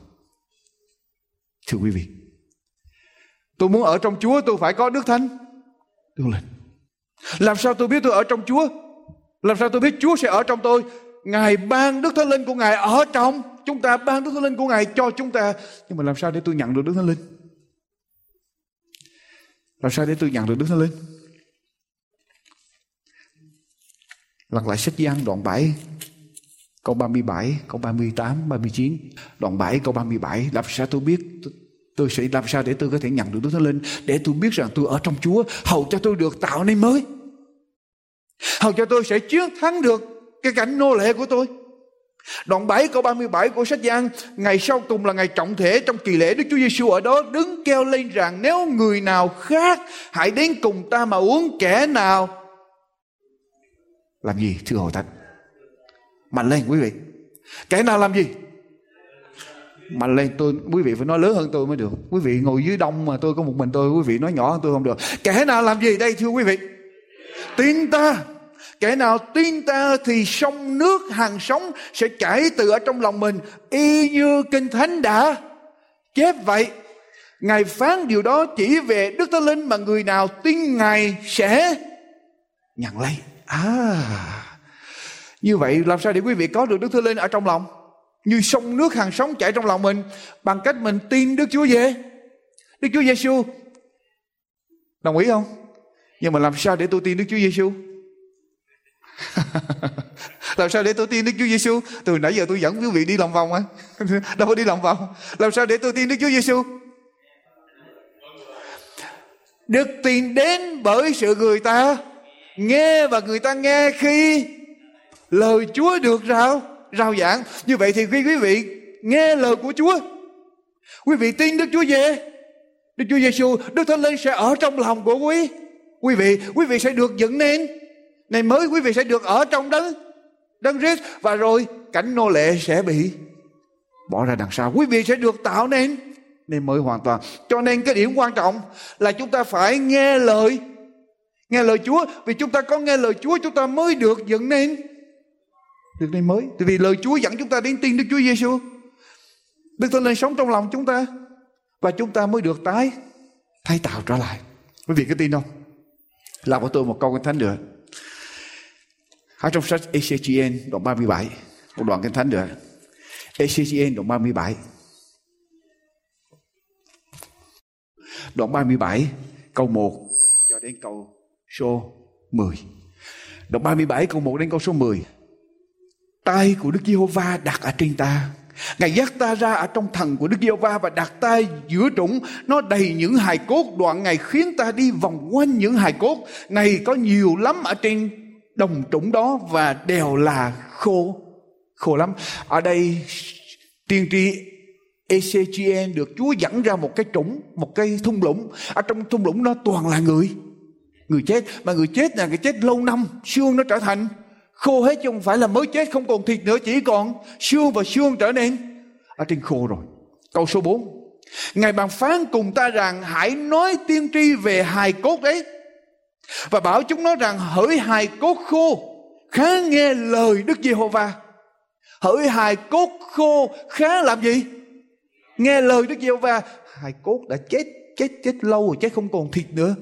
[SPEAKER 2] Thưa quý vị, tôi muốn ở trong Chúa tôi phải có Đức Thánh Đức Linh. Làm sao tôi biết tôi ở trong Chúa? Làm sao tôi biết Chúa sẽ ở trong tôi? Ngài ban Đức Thánh Linh của Ngài ở trong chúng ta, ban Đức Thánh Linh của Ngài cho chúng ta. Nhưng mà làm sao để tôi nhận được Đức Thánh Linh? Làm sao để tôi nhận được Đức Thánh Linh? Lật lại sách Giăng đoạn 7 câu 37, câu 38, 39, đoạn 7 câu 37 làm sao tôi biết tôi, tôi sẽ làm sao để tôi có thể nhận được Đức Thánh Linh để tôi biết rằng tôi ở trong Chúa hầu cho tôi được tạo nên mới hầu cho tôi sẽ chiến thắng được cái cảnh nô lệ của tôi. Đoạn 7 câu 37 của sách Giăng Ngày sau cùng là ngày trọng thể Trong kỳ lễ Đức Chúa Giêsu ở đó, Đứng kêu lên rằng, Nếu người nào khác, Hãy đến cùng ta mà uống, kẻ nào Làm gì, thưa hội thánh? Mạnh lên, quý vị. Kẻ nào làm gì? Mạnh lên, tôi, quý vị phải nói lớn hơn tôi mới được. Quý vị ngồi dưới đông mà tôi có một mình tôi, quý vị nói nhỏ hơn tôi không được. Kẻ nào làm gì đây, thưa quý vị? Tin ta kẻ nào tin ta thì sông nước, hàng sống sẽ chảy từ ở trong lòng mình, y như kinh thánh đã chép vậy ngài phán điều đó chỉ về đức thánh linh mà người nào tin ngài sẽ nhận lấy à như vậy làm sao để quý vị có được Đức Thánh Linh ở trong lòng? Như sông nước, hàng sống chảy trong lòng mình, bằng cách mình tin Đức Chúa về. Đức Chúa Giêsu. Đồng ý không? Nhưng mà làm sao để tôi tin Đức Chúa Giêsu? làm sao để tôi tin Đức Chúa Giêsu? Từ nãy giờ tôi dẫn quý vị đi lòng vòng á. Đâu có đi lòng vòng. Làm sao để tôi tin Đức Chúa Giêsu? Đức tin đến bởi sự người ta nghe và người ta nghe khi lời Chúa được rao rao giảng như vậy thì khi quý vị nghe lời của Chúa, quý vị tin Đức Chúa về Đức Chúa Giêsu Đức Thánh Linh sẽ ở trong lòng của quý quý vị quý vị sẽ được dựng nên. Này mới, quý vị sẽ được ở trong đấng đấng Christ và rồi, cảnh nô lệ sẽ bị bỏ ra đằng sau. Quý vị sẽ được tạo nên nên mới hoàn toàn. Cho nên cái điểm quan trọng là chúng ta phải nghe lời nghe lời Chúa. Vì chúng ta có nghe lời Chúa, chúng ta mới được dựng nên được nên mới. Vì lời Chúa dẫn chúng ta đến tin Đức Chúa Giêsu. Đức Thánh Linh sống trong lòng chúng ta. Và chúng ta mới được tái thay tạo trở lại. Quý vị có tin không? Làm của tôi một câu kinh thánh nữa ở trong sách ECGN đoạn 37 một đoạn kinh thánh nữa ECGN đoạn 37 đoạn 37 câu 1 cho đến câu số 10 đoạn 37 câu 1 đến câu số 10 tay của Đức Giê-hô-va đặt ở trên ta. Ngài dắt ta ra ở trong thần của Đức giê va và đặt ta giữa trũng. Nó đầy những hài cốt. Đoạn Ngài khiến ta đi vòng quanh những hài cốt. Này có nhiều lắm ở trên đồng trũng đó và đều là khô. Khô lắm. Ở đây tiên tri ECGN được Chúa dẫn ra một cái trũng, một cái thung lũng. Ở trong thung lũng đó toàn là người. Người chết. Mà người chết là người chết lâu năm. Xương nó trở thành khô hết chứ không phải là mới chết, không còn thịt nữa, chỉ còn xương và xương trở nên ở trên khô rồi. Câu số 4 Ngài bàn phán cùng ta rằng, hãy nói tiên tri về hài cốt đấy và bảo chúng nó rằng, hỡi hài cốt khô, khá nghe lời Đức Giê-hô-va. Hỡi hài cốt khô, khá làm gì? Nghe lời Đức Giê-hô-va, hài cốt đã chết chết chết lâu rồi, chết không còn thịt nữa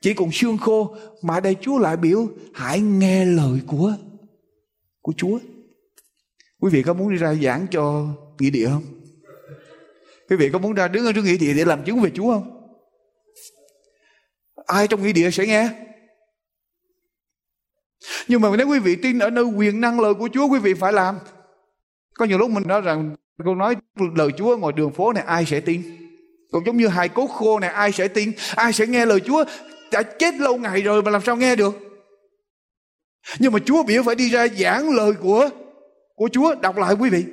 [SPEAKER 2] chỉ còn xương khô, mà đây Chúa lại biểu, hãy nghe lời của của Chúa. Quý vị có muốn đi ra giảng cho nghĩa địa không? Quý vị có muốn ra đứng ở trước nghĩa địa để làm chứng về Chúa không? Ai trong nghĩa địa sẽ nghe? Nhưng mà nếu quý vị tin ở nơi quyền năng lời của Chúa, quý vị phải làm. Có nhiều lúc mình nói rằng câu nói lời Chúa ngoài đường phố này, ai sẽ tin? Còn giống như hài cốt khô này, ai sẽ tin? Ai sẽ nghe lời Chúa? Đã chết lâu ngày rồi mà làm sao nghe được? Nhưng mà Chúa biểu phải đi ra giảng lời của của Chúa. Đọc lại quý vị.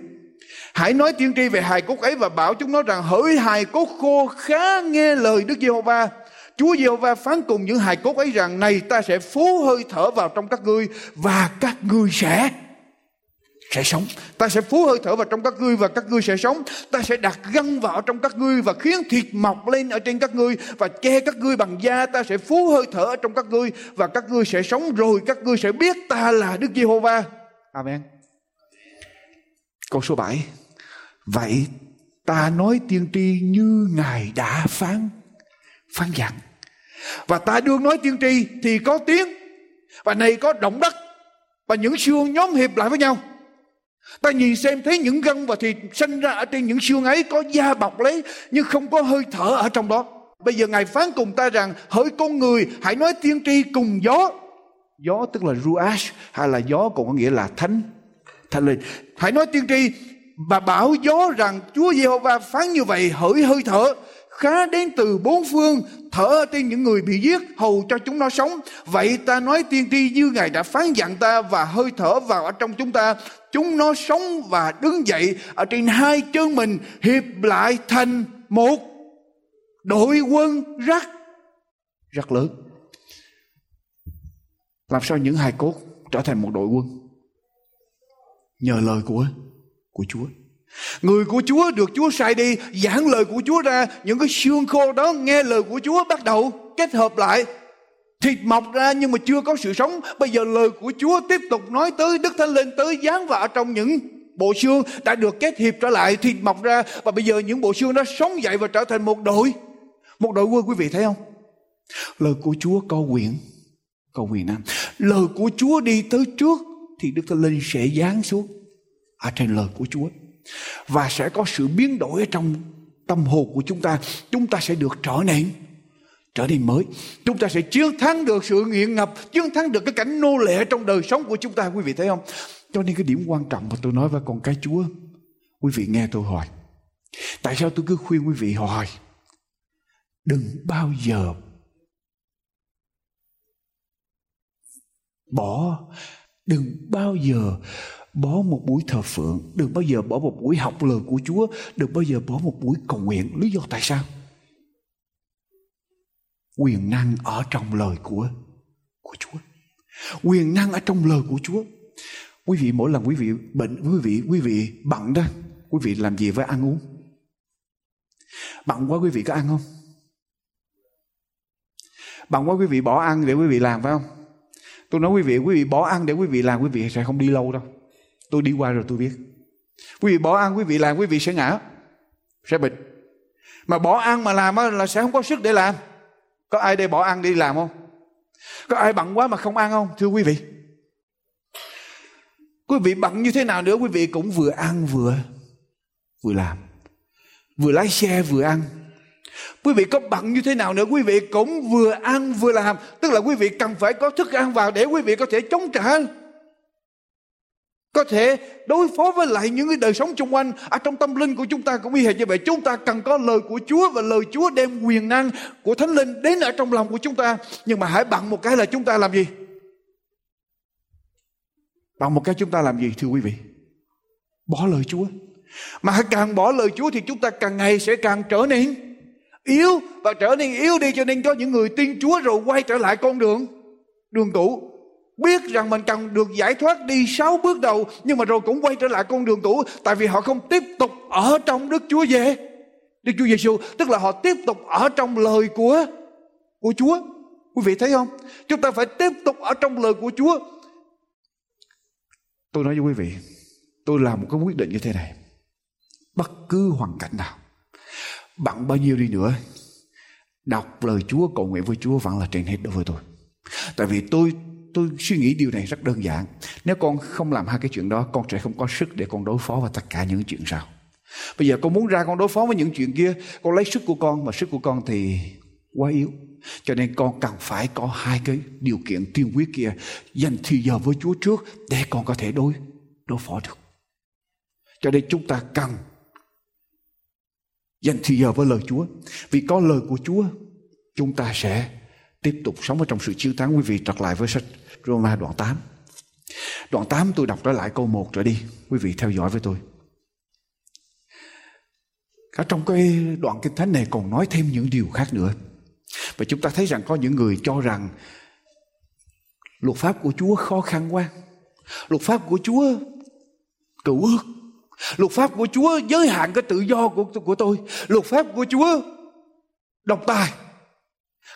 [SPEAKER 2] Hãy nói tiên tri về hài cốt ấy và bảo chúng nó rằng hỡi hài cốt khô khá nghe lời Đức Giê-hô-va. Chúa Giê-hô-va phán cùng những hài cốt ấy rằng, này, ta sẽ phú hơi thở vào trong các ngươi và các ngươi sẽ sẽ sống. Ta sẽ phú hơi thở vào trong các ngươi và các ngươi sẽ sống. Ta sẽ đặt gân vào trong các ngươi và khiến thịt mọc lên ở trên các ngươi và che các ngươi bằng da. Ta sẽ phú hơi thở ở trong các ngươi và các ngươi sẽ sống. Rồi các ngươi sẽ biết ta là Đức Giê-hô-va. Amen. Câu số 7 vậy ta nói tiên tri như ngài đã phán phán dặn. Và ta đương nói tiên tri thì có tiếng và này có động đất và những xương nhóm hiệp lại với nhau Ta nhìn xem thấy những gân và thịt sinh ra ở trên những xương ấy có da bọc lấy, nhưng không có hơi thở ở trong đó. Bây giờ Ngài phán cùng ta rằng, hỡi con người, hãy nói tiên tri cùng gió. Gió tức là ruach, hay là gió cũng có nghĩa là thánh. Thánh linh. Hãy nói tiên tri và bảo gió rằng Chúa Giê-hô-va phán như vậy, hỡi hơi thở khá đến từ bốn phương, thở trên những người bị giết, hầu cho chúng nó sống. Vậy ta nói tiên tri như ngài đã phán dặn ta và hơi thở vào ở trong chúng ta. Chúng nó sống và đứng dậy ở trên hai chân mình, hiệp lại thành một đội quân rất rất lớn. Làm sao những hài cốt trở thành một đội quân? Nhờ lời của của Chúa. Người của Chúa được Chúa sai đi, giảng lời của Chúa ra, những cái xương khô đó nghe lời của Chúa bắt đầu kết hợp lại. Thịt mọc ra nhưng mà chưa có sự sống. Bây giờ lời của Chúa tiếp tục nói tới, Đức Thánh Linh tới dán vào trong những bộ xương đã được kết hiệp trở lại, thịt mọc ra. Và bây giờ những bộ xương đó sống dậy và trở thành một đội một đội quân, quý vị thấy không? Lời của Chúa có quyền có quyền năng. Lời của Chúa đi tới trước thì Đức Thánh Linh sẽ giáng xuống ở trên lời của Chúa và sẽ có sự biến đổi ở trong tâm hồn của chúng ta. Chúng ta sẽ được trở nên trở nên mới. Chúng ta sẽ chiến thắng được sự nghiện ngập, chiến thắng được cái cảnh nô lệ trong đời sống của chúng ta, quý vị thấy không? Cho nên cái điểm quan trọng mà tôi nói với con cái chúa, quý vị nghe tôi hỏi. Tại sao tôi cứ khuyên quý vị hỏi? Đừng bao giờ bỏ, đừng bao giờ bỏ một buổi thờ phượng. Đừng bao giờ bỏ một buổi học lời của chúa. Đừng bao giờ bỏ một buổi cầu nguyện. Lý do tại sao? Quyền năng ở trong lời của của chúa. Quyền năng ở trong lời của chúa. Quý vị, mỗi lần quý vị bệnh, quý vị quý vị bận đó, quý vị làm gì với ăn uống? Bận quá quý vị có ăn không? Bận quá quý vị bỏ ăn để quý vị làm, phải không? Tôi nói quý vị quý vị bỏ ăn để quý vị làm, quý vị sẽ không đi lâu đâu tôi đi qua rồi tôi biết. Quý vị bỏ ăn, quý vị làm, quý vị sẽ ngã, sẽ bệnh mà bỏ ăn mà làm là sẽ không có sức để làm. Có ai đây bỏ ăn đi làm không? Có ai bận quá mà không ăn không, thưa quý vị? Quý vị bận như thế nào nữa, quý vị cũng vừa ăn vừa vừa làm. Vừa lái xe vừa ăn. Quý vị có bận như thế nào nữa, quý vị cũng vừa ăn vừa làm. Tức là quý vị cần phải có thức ăn vào để quý vị có thể chống trả có thể đối phó với lại những cái đời sống xung quanh. Ở trong tâm linh của chúng ta cũng y hệt như vậy. Chúng ta cần có lời của Chúa và lời Chúa đem quyền năng của Thánh Linh đến ở trong lòng của chúng ta. Nhưng mà hãy bằng một cái là chúng ta làm gì? Bằng một cái chúng ta làm gì, thưa quý vị? Bỏ lời Chúa. Mà càng bỏ lời Chúa thì chúng ta càng ngày sẽ càng trở nên yếu. Và trở nên yếu đi cho nên có những người tin Chúa rồi quay trở lại con đường đường cũ biết rằng mình cần được giải thoát đi sáu bước đầu, nhưng mà rồi cũng quay trở lại con đường cũ, tại vì họ không tiếp tục ở trong Đức Chúa về Đức Chúa Giêsu tức là họ tiếp tục ở trong lời của của Chúa. Quý vị thấy không? Chúng ta phải tiếp tục ở trong lời của Chúa. Tôi nói với quý vị, tôi làm một cái quyết định như thế này. Bất cứ hoàn cảnh nào bằng bao nhiêu đi nữa, đọc lời Chúa, cầu nguyện với Chúa vẫn là trên hết đối với tôi. Tại vì tôi tôi suy nghĩ điều này rất đơn giản. Nếu con không làm hai cái chuyện đó, con sẽ không có sức để con đối phó với tất cả những chuyện sau. Bây giờ con muốn ra con đối phó với những chuyện kia, con lấy sức của con, mà sức của con thì quá yếu. Cho nên con cần phải có hai cái điều kiện tiên quyết kia. Dành thì giờ với Chúa trước để con có thể đối đối phó được. Cho nên chúng ta cần dành thì giờ với lời Chúa. Vì có lời của Chúa, chúng ta sẽ tiếp tục sống ở trong sự chiến thắng quý vị trở lại với sách Roma đoạn 8. Đoạn 8 tôi đọc trở lại câu 1 trở đi. Quý vị theo dõi với tôi. Cả trong cái đoạn kinh thánh này còn nói thêm những điều khác nữa. Và chúng ta thấy rằng có những người cho rằng luật pháp của Chúa khó khăn quá. Luật pháp của Chúa cựu ước. Luật pháp của Chúa giới hạn cái tự do của của tôi. Luật pháp của Chúa độc tài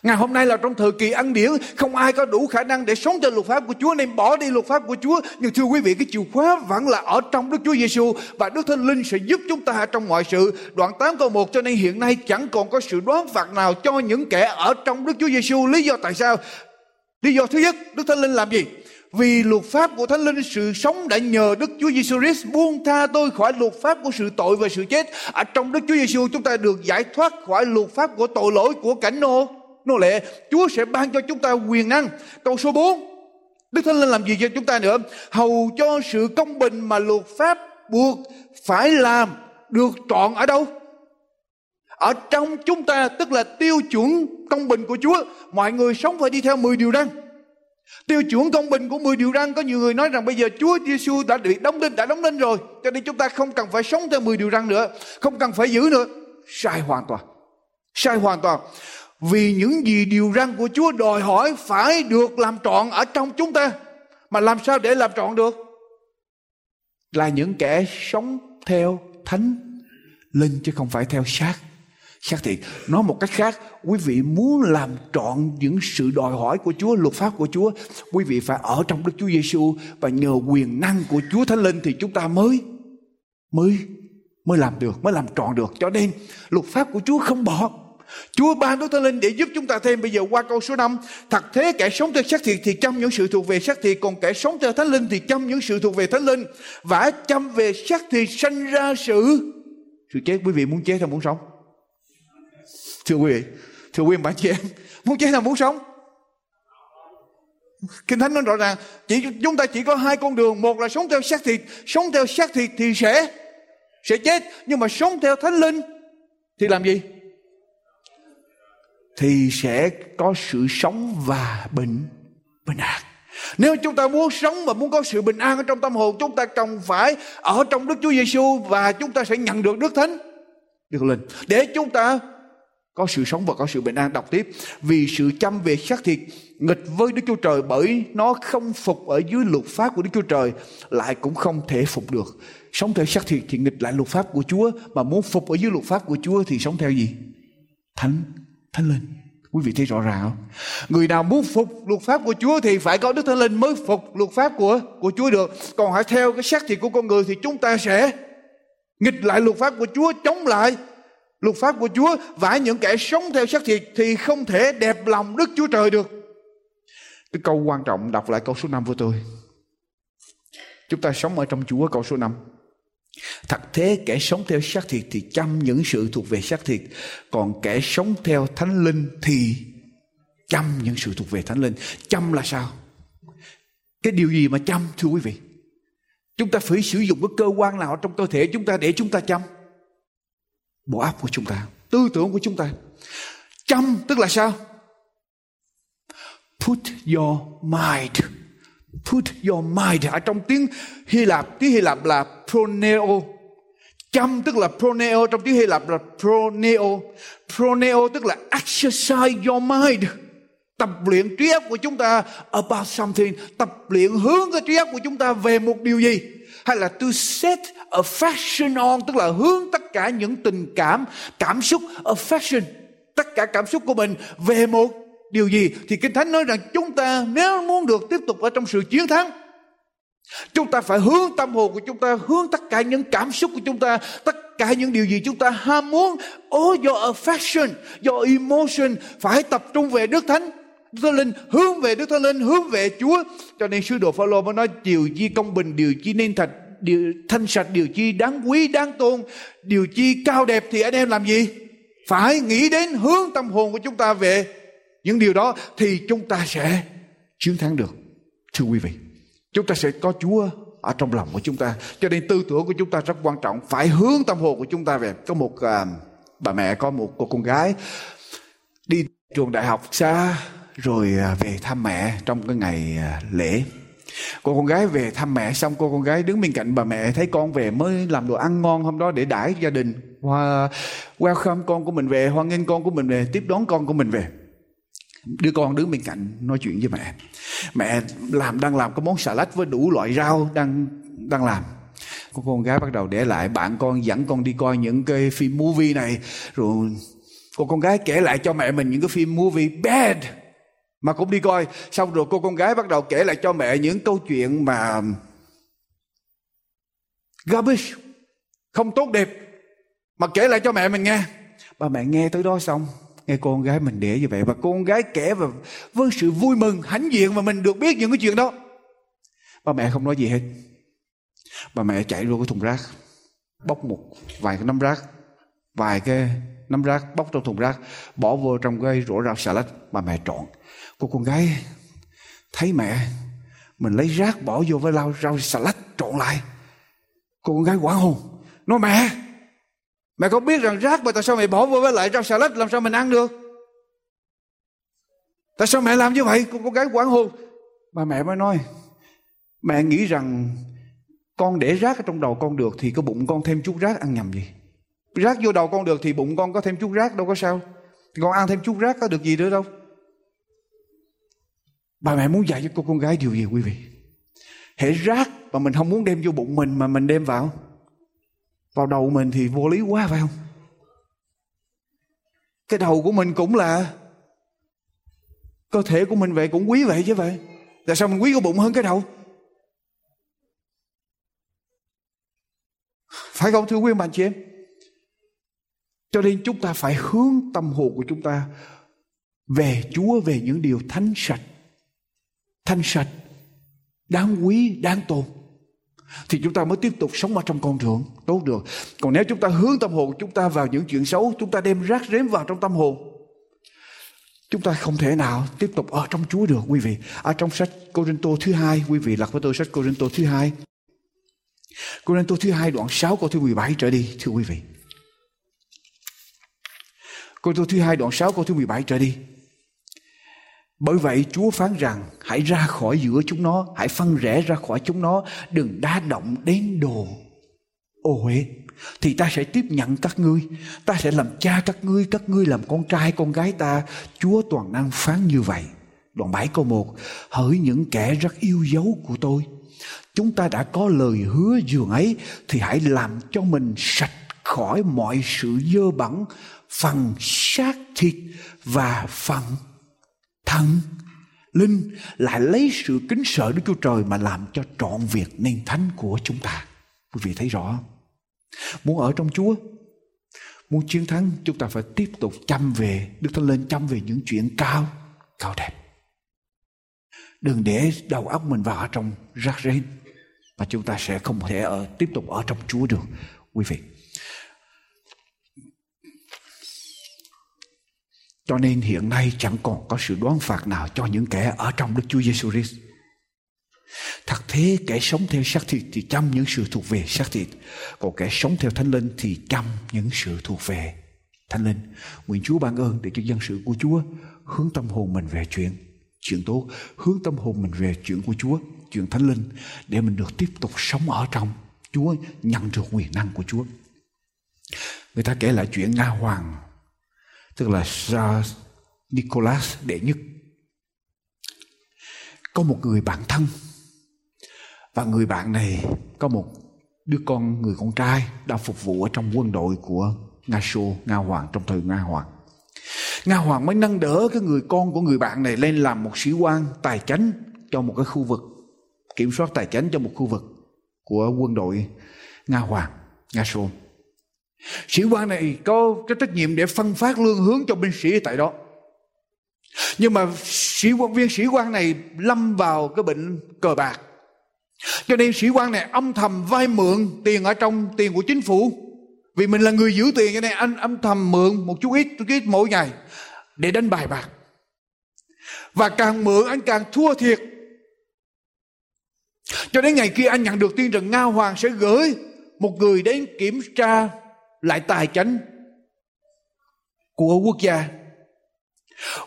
[SPEAKER 2] Ngày hôm nay là trong thời kỳ ăn điển Không ai có đủ khả năng để sống theo luật pháp của Chúa, Nên bỏ đi luật pháp của Chúa. Nhưng thưa quý vị, cái chìa khóa vẫn là ở trong Đức Chúa Giêsu Và Đức Thánh Linh sẽ giúp chúng ta trong mọi sự. Đoạn 8 câu 1 cho nên hiện nay chẳng còn có sự đoán phạt nào Cho những kẻ ở trong Đức Chúa Giêsu Lý do tại sao? Lý do thứ nhất, Đức Thánh Linh làm gì? Vì luật pháp của Thánh Linh, sự sống đã nhờ Đức Chúa Giêsu Christ buông tha tôi khỏi luật pháp của sự tội và sự chết. Ở trong Đức Chúa Giêsu chúng ta được giải thoát khỏi luật pháp của tội lỗi của cảnh nô nô lệ Chúa sẽ ban cho chúng ta quyền năng. Câu số 4 Đức Thánh Linh làm gì cho chúng ta nữa? Hầu cho sự công bình mà luật pháp buộc phải làm được trọn ở đâu? Ở trong chúng ta, tức là tiêu chuẩn công bình của Chúa. Mọi người sống phải đi theo 10 điều răn. Tiêu chuẩn công bình của 10 điều răn, có nhiều người nói rằng bây giờ Chúa Giêsu đã bị đóng đinh, đã đóng đinh rồi, cho nên chúng ta không cần phải sống theo 10 điều răn nữa, không cần phải giữ nữa. Sai hoàn toàn. Sai hoàn toàn vì những gì điều răn của Chúa đòi hỏi phải được làm trọn ở trong chúng ta. Mà làm sao để làm trọn được? Là những kẻ sống theo thánh linh chứ không phải theo xác. Xác thì Nói một cách khác, quý vị muốn làm trọn những sự đòi hỏi của Chúa, luật pháp của Chúa, quý vị phải ở trong Đức Chúa Giêsu và nhờ quyền năng của Chúa Thánh Linh thì chúng ta mới mới mới làm được, mới làm trọn được. Cho nên luật pháp của Chúa không bỏ Chúa ban Đức Thánh Linh để giúp chúng ta thêm. Bây giờ qua câu số 5 Thật thế kẻ sống theo xác thịt thì chăm những sự thuộc về xác thịt Còn kẻ sống theo Thánh Linh thì chăm những sự thuộc về Thánh Linh. Và chăm về xác thịt sanh ra sự Sự chết. Quý vị muốn chết hay muốn sống? Thưa quý vị Thưa quý bạn chị em Muốn chết hay muốn sống? Kinh Thánh nói rõ ràng chỉ, Chúng ta chỉ có hai con đường. Một là sống theo xác thịt Sống theo xác thịt thì sẽ Sẽ chết. Nhưng mà sống theo Thánh Linh Thì làm gì? Thì sẽ có sự sống và bình bình an. Nếu chúng ta muốn sống và muốn có sự bình an ở trong tâm hồn, chúng ta cần phải ở trong Đức Chúa Giêsu và chúng ta sẽ nhận được Đức Thánh. Đức Linh, để chúng ta có sự sống và có sự bình an. Đọc tiếp, vì sự chăm về xác thịt, nghịch với Đức Chúa Trời bởi nó không phục ở dưới luật pháp của Đức Chúa Trời, lại cũng không thể phục được. Sống theo xác thịt thì nghịch lại luật pháp của Chúa, mà muốn phục ở dưới luật pháp của Chúa thì sống theo gì? Thánh thánh linh Quý vị thấy rõ ràng không? Người nào muốn phục luật pháp của Chúa thì phải có Đức Thánh Linh mới phục luật pháp của của Chúa được. Còn hãy theo cái xác thịt của con người thì chúng ta sẽ nghịch lại luật pháp của Chúa, chống lại luật pháp của Chúa và những kẻ sống theo xác thịt thì không thể đẹp lòng Đức Chúa Trời được. Cái câu quan trọng đọc lại câu số 5 của tôi. Chúng ta sống ở trong Chúa câu số 5. Thật thế kẻ sống theo xác thịt thì chăm những sự thuộc về xác thịt. Còn kẻ sống theo thánh linh thì chăm những sự thuộc về thánh linh. Chăm là sao? Cái điều gì mà chăm thưa quý vị? Chúng ta phải sử dụng cái cơ quan nào trong cơ thể chúng ta để chúng ta chăm? Bộ óc của chúng ta, tư tưởng của chúng ta. Chăm tức là sao? Put your mind Put your mind ở trong tiếng Hy Lạp, tiếng Hy Lạp là proneo. Chăm tức là proneo, trong tiếng Hy Lạp là proneo. Proneo tức là exercise your mind. Tập luyện trí óc của chúng ta about something. Tập luyện hướng cái trí óc của chúng ta về một điều gì. Hay là to set affection on, tức là hướng tất cả những tình cảm, cảm xúc, affection, tất cả cảm xúc của mình về một điều gì thì kinh thánh nói rằng chúng ta nếu muốn được tiếp tục ở trong sự chiến thắng, chúng ta phải hướng tâm hồn của chúng ta, hướng tất cả những cảm xúc của chúng ta, tất cả những điều gì chúng ta ham muốn all your affection your emotion phải tập trung về đức thánh. Đức Thánh Linh hướng về Đức Thánh Linh, hướng về Chúa. Cho nên sứ đồ Phaolô mới nói, điều chi công bình, điều chi nên thật, điều thanh sạch, điều chi đáng quý, đáng tôn, điều chi cao đẹp thì anh em làm gì? Phải nghĩ đến hướng tâm hồn của chúng ta về những điều đó thì chúng ta sẽ chiến thắng được thưa quý vị. Chúng ta sẽ có chúa ở trong lòng của chúng ta. Cho nên tư tưởng của chúng ta rất quan trọng phải hướng tâm hồn của chúng ta về. Có một à, bà mẹ có một cô con gái đi trường đại học xa rồi à, về thăm mẹ trong cái ngày à, lễ. Cô con gái về thăm mẹ xong cô con gái đứng bên cạnh bà mẹ thấy con về mới làm đồ ăn ngon hôm đó để đãi gia đình. Welcome con của mình về hoan nghênh con của mình về tiếp đón con của mình về đứa con đứng bên cạnh nói chuyện với mẹ. Mẹ làm, đang làm cái món xà lách với đủ loại rau đang đang làm. Cô con gái bắt đầu để lại, bạn con dẫn con đi coi những cái phim movie này. Rồi cô, con gái kể lại cho mẹ mình những cái phim movie bad mà cũng đi coi. Xong rồi cô, con gái bắt đầu kể lại cho mẹ những câu chuyện mà garbage, không tốt đẹp. Mà kể lại cho mẹ mình nghe. Bà mẹ nghe tới đó xong nghe con gái mình để như vậy và con gái kể và với sự vui mừng, hãnh diện mà mình được biết những cái chuyện đó. Ba mẹ không nói gì hết. Bà mẹ chạy vô cái thùng rác, bóc một vài cái nắm rác, vài cái nắm rác, bóc trong thùng rác, bỏ vô trong cái rổ rau xà lách. Bà mẹ trộn. Cô con gái thấy mẹ, mình lấy rác bỏ vô với lau rau xà lách trộn lại. Cô con gái quảng hồn. Nói mẹ Mẹ có biết rằng rác mà tại sao mẹ bỏ vô với lại rau xà lách làm sao mình ăn được? Tại sao mẹ làm như vậy? Cô, con gái quản hôn, Bà mẹ mới nói, mẹ nghĩ rằng con để rác ở trong đầu con được thì cái bụng con thêm chút rác ăn nhầm gì? Rác vô đầu con được thì bụng con có thêm chút rác đâu có sao. Con ăn thêm chút rác có được gì nữa đâu. Bà mẹ muốn dạy cho cô con gái điều gì quý vị? Hệ rác mà mình không muốn đem vô bụng mình mà mình đem vào vào đầu mình thì vô lý quá, phải không? Cái đầu của mình cũng là, cơ thể của mình vậy cũng quý vậy chứ vậy tại sao mình quý cái bụng hơn cái đầu? Phải không, thưa quý bạn chị em? Cho nên chúng ta phải hướng tâm hồn của chúng ta về Chúa, về những điều thánh sạch. Thanh sạch, đáng quý, đáng tôn thì chúng ta mới tiếp tục sống ở trong con đường. Tốt được. Còn nếu chúng ta hướng tâm hồn chúng ta vào những chuyện xấu, chúng ta đem rác rếm vào trong tâm hồn, chúng ta không thể nào tiếp tục ở trong Chúa được, quý vị. Ở trong sách Corinto thứ hai, quý vị lật với tôi sách Corinto thứ hai. Corinto thứ hai đoạn 6 câu thứ 17 trở đi, thưa quý vị. Corinto thứ hai đoạn 6 câu thứ 17 trở đi bởi vậy Chúa phán rằng hãy ra khỏi giữa chúng nó, hãy phân rẽ ra khỏi chúng nó, đừng đa động đến đồ ô uế. Thì ta sẽ tiếp nhận các ngươi, ta sẽ làm cha các ngươi, các ngươi làm con trai con gái ta. Chúa toàn năng phán như vậy. Đoạn 7 câu 1 Hỡi những kẻ rất yêu dấu của tôi Chúng ta đã có lời hứa dường ấy Thì hãy làm cho mình sạch khỏi mọi sự dơ bẩn phần xác thịt và phần thần linh lại lấy sự kính sợ Đức Chúa Trời mà làm cho trọn việc nên thánh của chúng ta. Quý vị thấy rõ Muốn ở trong Chúa, muốn chiến thắng chúng ta phải tiếp tục chăm về Đức Thánh Linh chăm về những chuyện cao, cao đẹp. Đừng để đầu óc mình vào trong rác rến mà chúng ta sẽ không thể ở tiếp tục ở trong Chúa được, quý vị. Cho nên hiện nay chẳng còn có sự đoán phạt nào cho những kẻ ở trong Đức Chúa Giêsu Christ. Thật thế kẻ sống theo xác thịt thì chăm những sự thuộc về xác thịt. Còn kẻ sống theo thánh linh thì chăm những sự thuộc về thánh linh. Nguyện Chúa ban ơn để cho dân sự của Chúa hướng tâm hồn mình về chuyện chuyện tốt, hướng tâm hồn mình về chuyện của Chúa, chuyện thánh linh để mình được tiếp tục sống ở trong Chúa, nhận được quyền năng của Chúa. Người ta kể lại chuyện Nga Hoàng tức là Sa Nicholas đệ nhất có một người bạn thân và người bạn này có một đứa con người con trai đã phục vụ ở trong quân đội của Nga Xô, Nga Hoàng trong thời Nga Hoàng. Nga Hoàng mới nâng đỡ cái người con của người bạn này lên làm một sĩ quan tài chánh cho một cái khu vực kiểm soát tài chánh cho một khu vực của quân đội Nga Hoàng, Nga Xô. Sĩ quan này có cái trách nhiệm để phân phát lương hướng cho binh sĩ tại đó. Nhưng mà sĩ quan viên sĩ quan này lâm vào cái bệnh cờ bạc. Cho nên sĩ quan này âm thầm vay mượn tiền ở trong tiền của chính phủ. Vì mình là người giữ tiền cho nên anh âm thầm mượn một chút ít, chút ít mỗi ngày để đánh bài bạc. Và càng mượn anh càng thua thiệt. Cho đến ngày kia anh nhận được tiên trần Nga Hoàng sẽ gửi một người đến kiểm tra lại tài chánh của quốc gia.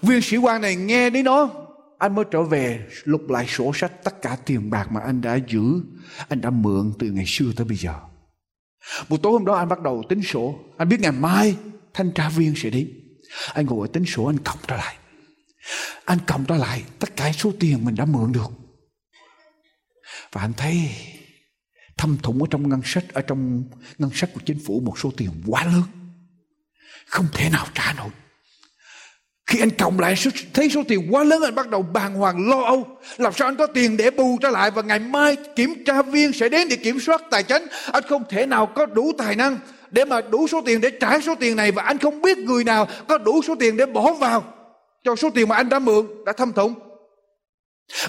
[SPEAKER 2] Viên sĩ quan này nghe đến đó anh mới trở về lục lại sổ sách tất cả tiền bạc mà anh đã giữ, anh đã mượn từ ngày xưa tới bây giờ. Buổi tối hôm đó anh bắt đầu tính sổ. Anh biết ngày mai thanh tra viên sẽ đến. Anh ngồi tính sổ, anh cộng ra lại. Anh cộng ra lại, tất cả số tiền mình đã mượn được. Và anh thấy thâm thủng ở trong ngân sách, ở trong ngân sách của chính phủ một số tiền quá lớn. Không thể nào trả nổi. Khi anh cộng lại thấy số tiền quá lớn, anh bắt đầu bàng hoàng, lo âu. Làm sao anh có tiền để bù trở lại và ngày mai kiểm tra viên sẽ đến để kiểm soát tài chính? Anh không thể nào có đủ tài năng để mà đủ số tiền để trả số tiền này và anh không biết người nào có đủ số tiền để bỏ vào cho số tiền mà anh đã mượn, đã thâm thủng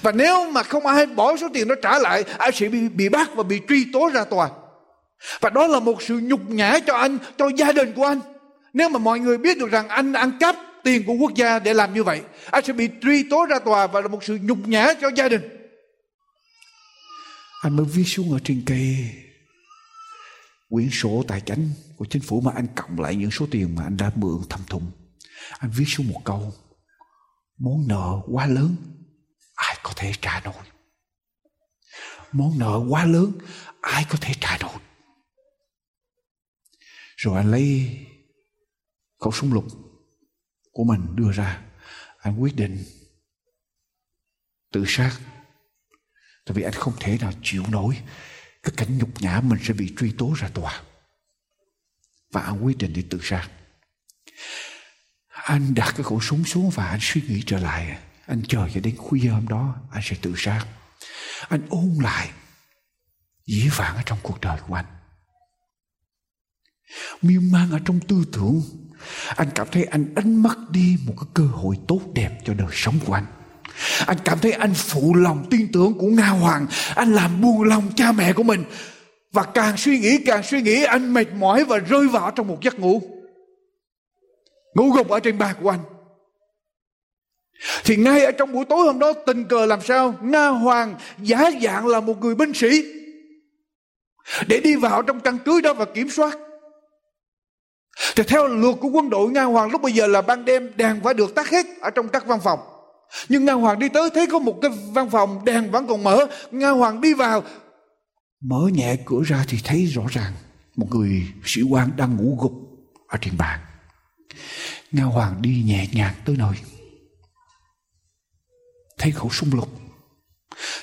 [SPEAKER 2] và nếu mà không ai bỏ số tiền đó trả lại, anh sẽ bị, bị bắt và bị truy tố ra tòa. Và đó là một sự nhục nhã cho anh, cho gia đình của anh. Nếu mà mọi người biết được rằng anh ăn cắp tiền của quốc gia để làm như vậy, anh sẽ bị truy tố ra tòa và là một sự nhục nhã cho gia đình. Anh mới viết xuống ở trên cây quyển sổ tài chính của chính phủ mà anh cộng lại những số tiền mà anh đã mượn thâm thùng. Anh viết xuống một câu, món nợ quá lớn có thể trả nổi. Món nợ quá lớn, ai có thể trả nổi? Rồi anh lấy khẩu súng lục của mình đưa ra. Anh quyết định tự sát. Tại vì anh không thể nào chịu nổi cái cảnh nhục nhã mình sẽ bị truy tố ra tòa. Và anh quyết định đi tự sát. Anh đặt cái khẩu súng xuống và anh suy nghĩ trở lại anh chờ cho đến khuya hôm đó, anh sẽ tự sát. Anh ôn lại dĩ vãng ở trong cuộc đời của anh. Miên man ở trong tư tưởng, anh cảm thấy anh đánh mất đi một cái cơ hội tốt đẹp cho đời sống của anh. Anh cảm thấy anh phụ lòng tin tưởng của nga hoàng, anh làm buồn lòng cha mẹ của mình. Và càng suy nghĩ, càng suy nghĩ, anh mệt mỏi và rơi vào trong một giấc ngủ. Ngủ gục ở trên bàn của anh thì ngay ở trong buổi tối hôm đó, tình cờ làm sao? Nga Hoàng, giả dạng là một người binh sĩ. Để đi vào trong căn cứ đó và kiểm soát. Thì theo luật của quân đội, Nga Hoàng lúc bây giờ là ban đêm, đèn phải được tắt hết ở trong các văn phòng. Nhưng Nga Hoàng đi tới, thấy có một cái văn phòng, đèn vẫn còn mở. Nga Hoàng đi vào, Mở nhẹ cửa ra thì thấy rõ ràng Một người sĩ quan đang ngủ gục ở trên bàn. Nga Hoàng đi nhẹ nhàng tới nơi thấy khẩu súng lục.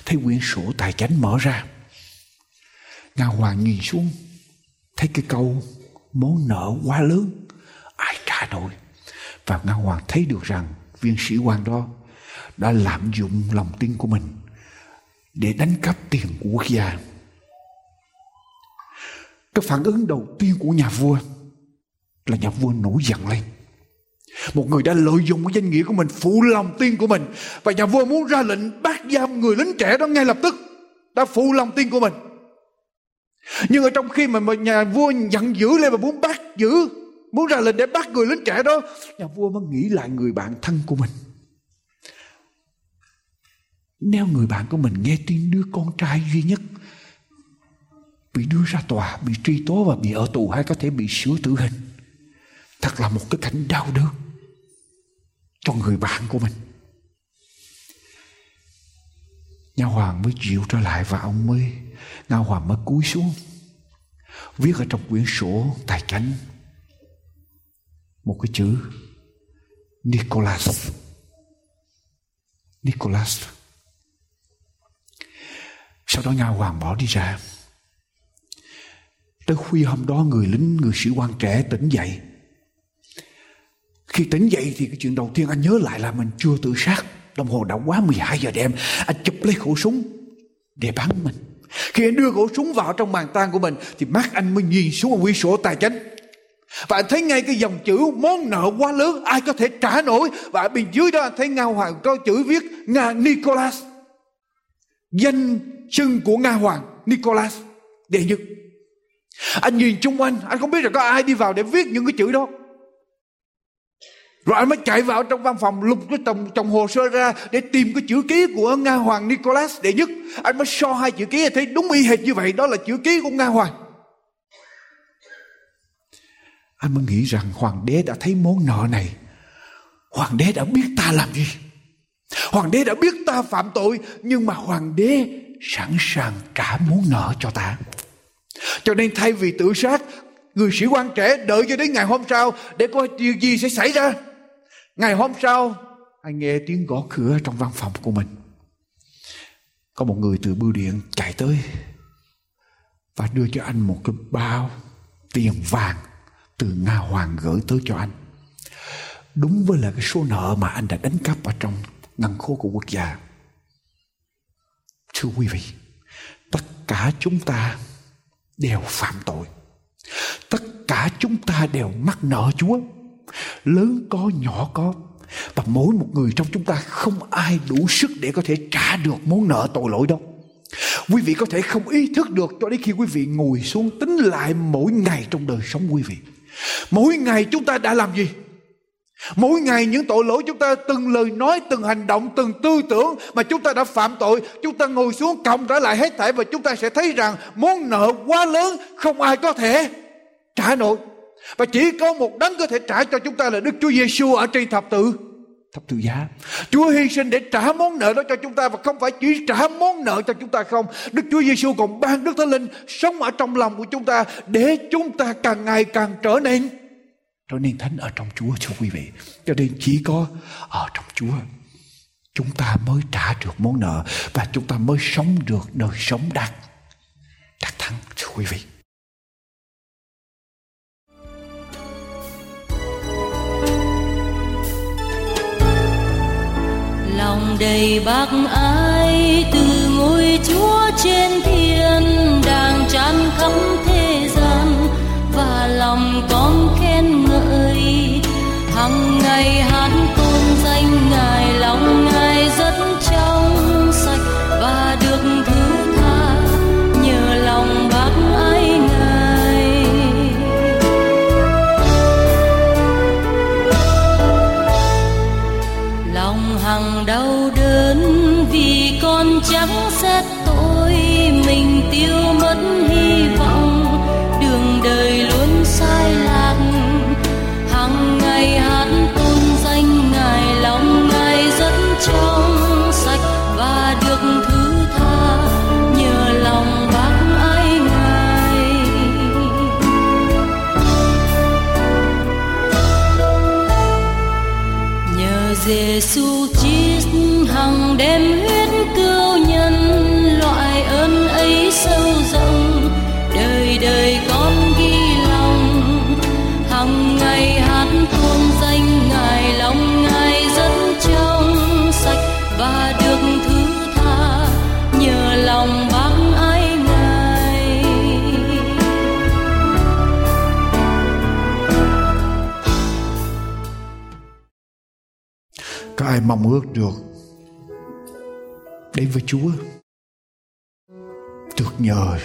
[SPEAKER 2] Thấy quyển sổ tài chánh mở ra. Nga hoàng nhìn xuống. Thấy cái câu món nợ quá lớn. Ai trả nổi? Và Nga Hoàng thấy được rằng viên sĩ quan đó đã lạm dụng lòng tin của mình để đánh cắp tiền của quốc gia. Cái phản ứng đầu tiên của nhà vua là nhà vua nổi giận lên. Một người đã lợi dụng cái danh nghĩa của mình, phụ lòng tin của mình. Và nhà vua muốn ra lệnh bắt giam người lính trẻ đó ngay lập tức. Đã phụ lòng tin của mình. Nhưng ở trong khi mà nhà vua giận dữ lên và muốn bắt giữ, muốn ra lệnh để bắt người lính trẻ đó, nhà vua mới nghĩ lại người bạn thân của mình. Nếu người bạn của mình nghe tin đứa con trai duy nhất bị đưa ra tòa, bị truy tố và bị ở tù hay có thể bị sửa tử hình thật là một cái cảnh đau đớn cho người bạn của mình. Nhà hoàng mới chịu trở lại và ông mới, nga hoàng mới cúi xuống, viết ở trong quyển sổ tài chánh một cái chữ Nicholas. Nicholas. Sau đó Nga Hoàng bỏ đi ra. Tới khuya hôm đó, người lính, Người sĩ quan trẻ tỉnh dậy. Khi tỉnh dậy thì cái chuyện đầu tiên anh nhớ lại là Mình chưa tự sát. Đồng hồ đã quá 12 giờ đêm. Anh chụp lấy khẩu súng Để bắn mình. Khi anh đưa khẩu súng vào trong bàn tan của mình Thì mắt anh mới nhìn xuống quyển sổ tài chính. Và anh thấy ngay cái dòng chữ món nợ quá lớn, ai có thể trả nổi. Và bên dưới đó anh thấy Nga Hoàng có chữ viết Nga Nicholas danh xưng của Nga Hoàng Nicholas đệ nhất. Anh nhìn chung quanh, anh không biết là có ai đi vào để viết những cái chữ đó rồi anh mới chạy vào trong văn phòng lục cái trong, trong hồ sơ ra để tìm cái chữ ký của Nga Hoàng Nicholas đệ nhất. Anh mới so hai chữ ký thấy đúng y hệt như vậy. Đó là chữ ký của Nga Hoàng. Anh mới nghĩ rằng hoàng đế đã thấy món nợ này. Hoàng đế đã biết ta làm gì. Hoàng đế đã biết ta phạm tội nhưng mà hoàng đế sẵn sàng trả món nợ cho ta. Cho nên thay vì tự sát, người sĩ quan trẻ đợi cho đến ngày hôm sau để coi điều gì sẽ xảy ra. Ngày hôm sau, anh nghe tiếng gõ cửa trong văn phòng của mình. Có một người từ bưu điện chạy tới và đưa cho anh một cái bao tiền vàng từ Nga Hoàng gửi tới cho anh. Đúng với là cái số nợ mà anh đã đánh cắp ở trong ngân khố của quốc gia. Thưa quý vị, tất cả chúng ta đều phạm tội. Tất cả chúng ta đều mắc nợ Chúa. Lớn có, nhỏ có. Và mỗi một người trong chúng ta không ai đủ sức để có thể trả được món nợ tội lỗi đâu. Quý vị có thể không ý thức được cho đến khi quý vị ngồi xuống tính lại mỗi ngày trong đời sống quý vị. Mỗi ngày chúng ta đã làm gì? Mỗi ngày những tội lỗi chúng ta từng lời nói, từng hành động, từng tư tưởng mà chúng ta đã phạm tội, chúng ta ngồi xuống cộng trở lại hết thảy và chúng ta sẽ thấy rằng món nợ quá lớn không ai có thể trả nổi. Và chỉ có một đấng có thể trả cho chúng ta là Đức Chúa Giêsu ở trên thập tự thập tự giá. Chúa hy sinh để trả món nợ đó cho chúng ta và không phải chỉ trả món nợ cho chúng ta không. Đức Chúa Giêsu còn ban Đức Thánh Linh sống ở trong lòng của chúng ta để chúng ta càng ngày càng trở nên trở nên thánh ở trong Chúa cho quý vị. Cho nên chỉ có ở trong Chúa chúng ta mới trả được món nợ và chúng ta mới sống được đời sống đạt đạt thắng cho quý vị.
[SPEAKER 3] Lòng đầy bác ái từ ngôi chúa trên thiên đang tràn khắp thế gian, và lòng con khen ngợi, hằng ngày
[SPEAKER 2] ai mong ước được đến với Chúa. Được nhờ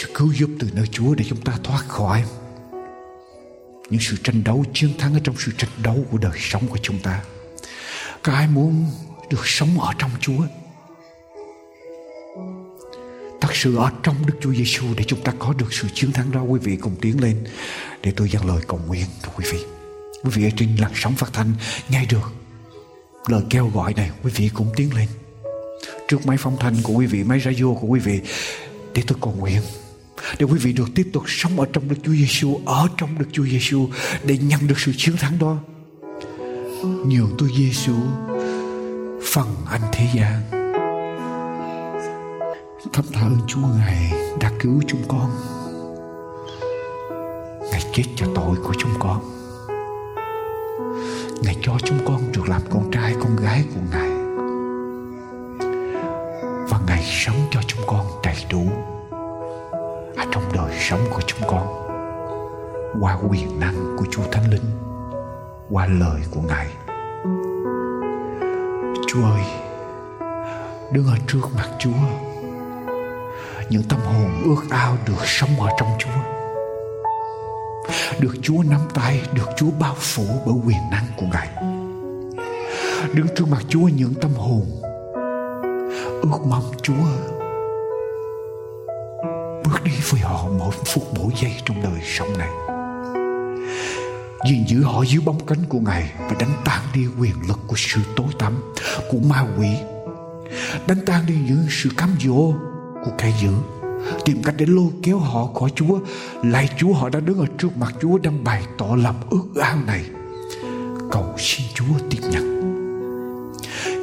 [SPEAKER 2] sự cứu giúp từ nơi Chúa để chúng ta thoát khỏi những sự tranh đấu, chiến thắng ở trong sự tranh đấu của đời sống của chúng ta. Có ai muốn được sống ở trong Chúa? Thật sự ở trong Đức Chúa Giêsu để chúng ta có được sự chiến thắng đó, quý vị cùng tiến lên để tôi dâng lời cầu nguyện thưa quý vị quý vị ở trên làn sóng phát thanh nghe được. Lời kêu gọi này quý vị cũng tiến lên. Trước máy phong thanh của quý vị, máy radio của quý vị, để tôi cầu nguyện, để quý vị được tiếp tục sống ở trong Đức Chúa Giêsu ở trong Đức Chúa Giêsu để nhận được sự chiến thắng đó. Nhường tôi Giêsu phần anh thế gian. Cảm tạ ơn Chúa Ngài đã cứu chúng con. Ngài chết cho tội của chúng con. Ngài cho chúng con được làm con trai con gái của Ngài. Và Ngài sống cho chúng con đầy đủ. Ở trong đời sống của chúng con, Qua quyền năng của Chúa Thánh Linh, Qua lời của Ngài. Chúa ơi, Đứng ở trước mặt Chúa. Những tâm hồn ước ao được sống ở trong Chúa được Chúa nắm tay, được Chúa bao phủ bởi quyền năng của Ngài. Đứng trước mặt Chúa những tâm hồn. Ước mong Chúa bước đi với họ mỗi phút mỗi giây trong đời sống này. Gìn giữ họ dưới bóng cánh của Ngài và đánh tan đi quyền lực của sự tối tăm, của ma quỷ. Đánh tan đi những sự cám dỗ của kẻ dữ tìm cách để lôi kéo họ khỏi Chúa. Lại Chúa, họ đã đứng ở trước mặt Chúa đang bày tỏ lòng ước ao này. Cầu xin Chúa tiếp nhận.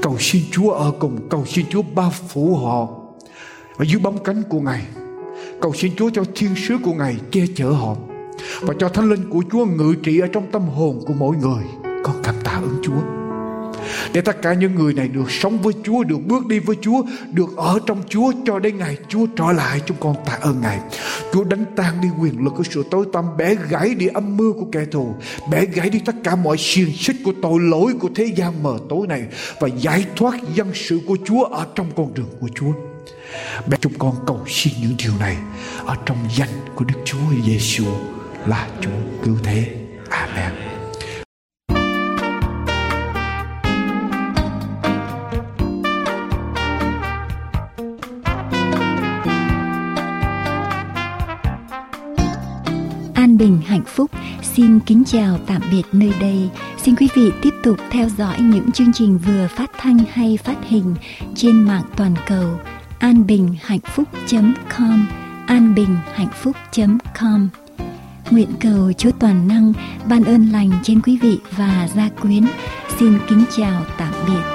[SPEAKER 2] Cầu xin Chúa ở cùng, cầu xin Chúa bao phủ họ. Ở dưới bóng cánh của Ngài, cầu xin Chúa cho thiên sứ của Ngài che chở họ và cho thánh linh của Chúa ngự trị ở trong tâm hồn của mỗi người con cảm tạ ơn Chúa để tất cả những người này được sống với Chúa, được bước đi với Chúa, được ở trong Chúa cho đến ngày Chúa trở lại, chúng con tạ ơn Ngài Chúa đánh tan đi quyền lực của sự tối tăm, bẻ gãy đi âm mưu của kẻ thù, bẻ gãy đi tất cả mọi xiềng xích của tội lỗi của thế gian mờ tối này và giải thoát dân sự của Chúa ở trong con đường của Chúa Bé, chúng con cầu xin những điều này ở trong danh của Đức Chúa Giêsu là Chúa cứu thế. Amen.
[SPEAKER 4] Bình hạnh phúc. Xin kính chào tạm biệt nơi đây. Xin quý vị tiếp tục theo dõi những chương trình vừa phát thanh hay phát hình trên mạng toàn cầu. an bình hạnh phúc com, an bình hạnh phúc com. Nguyện cầu chúa toàn năng ban ơn lành trên quý vị và gia quyến. Xin kính chào tạm biệt.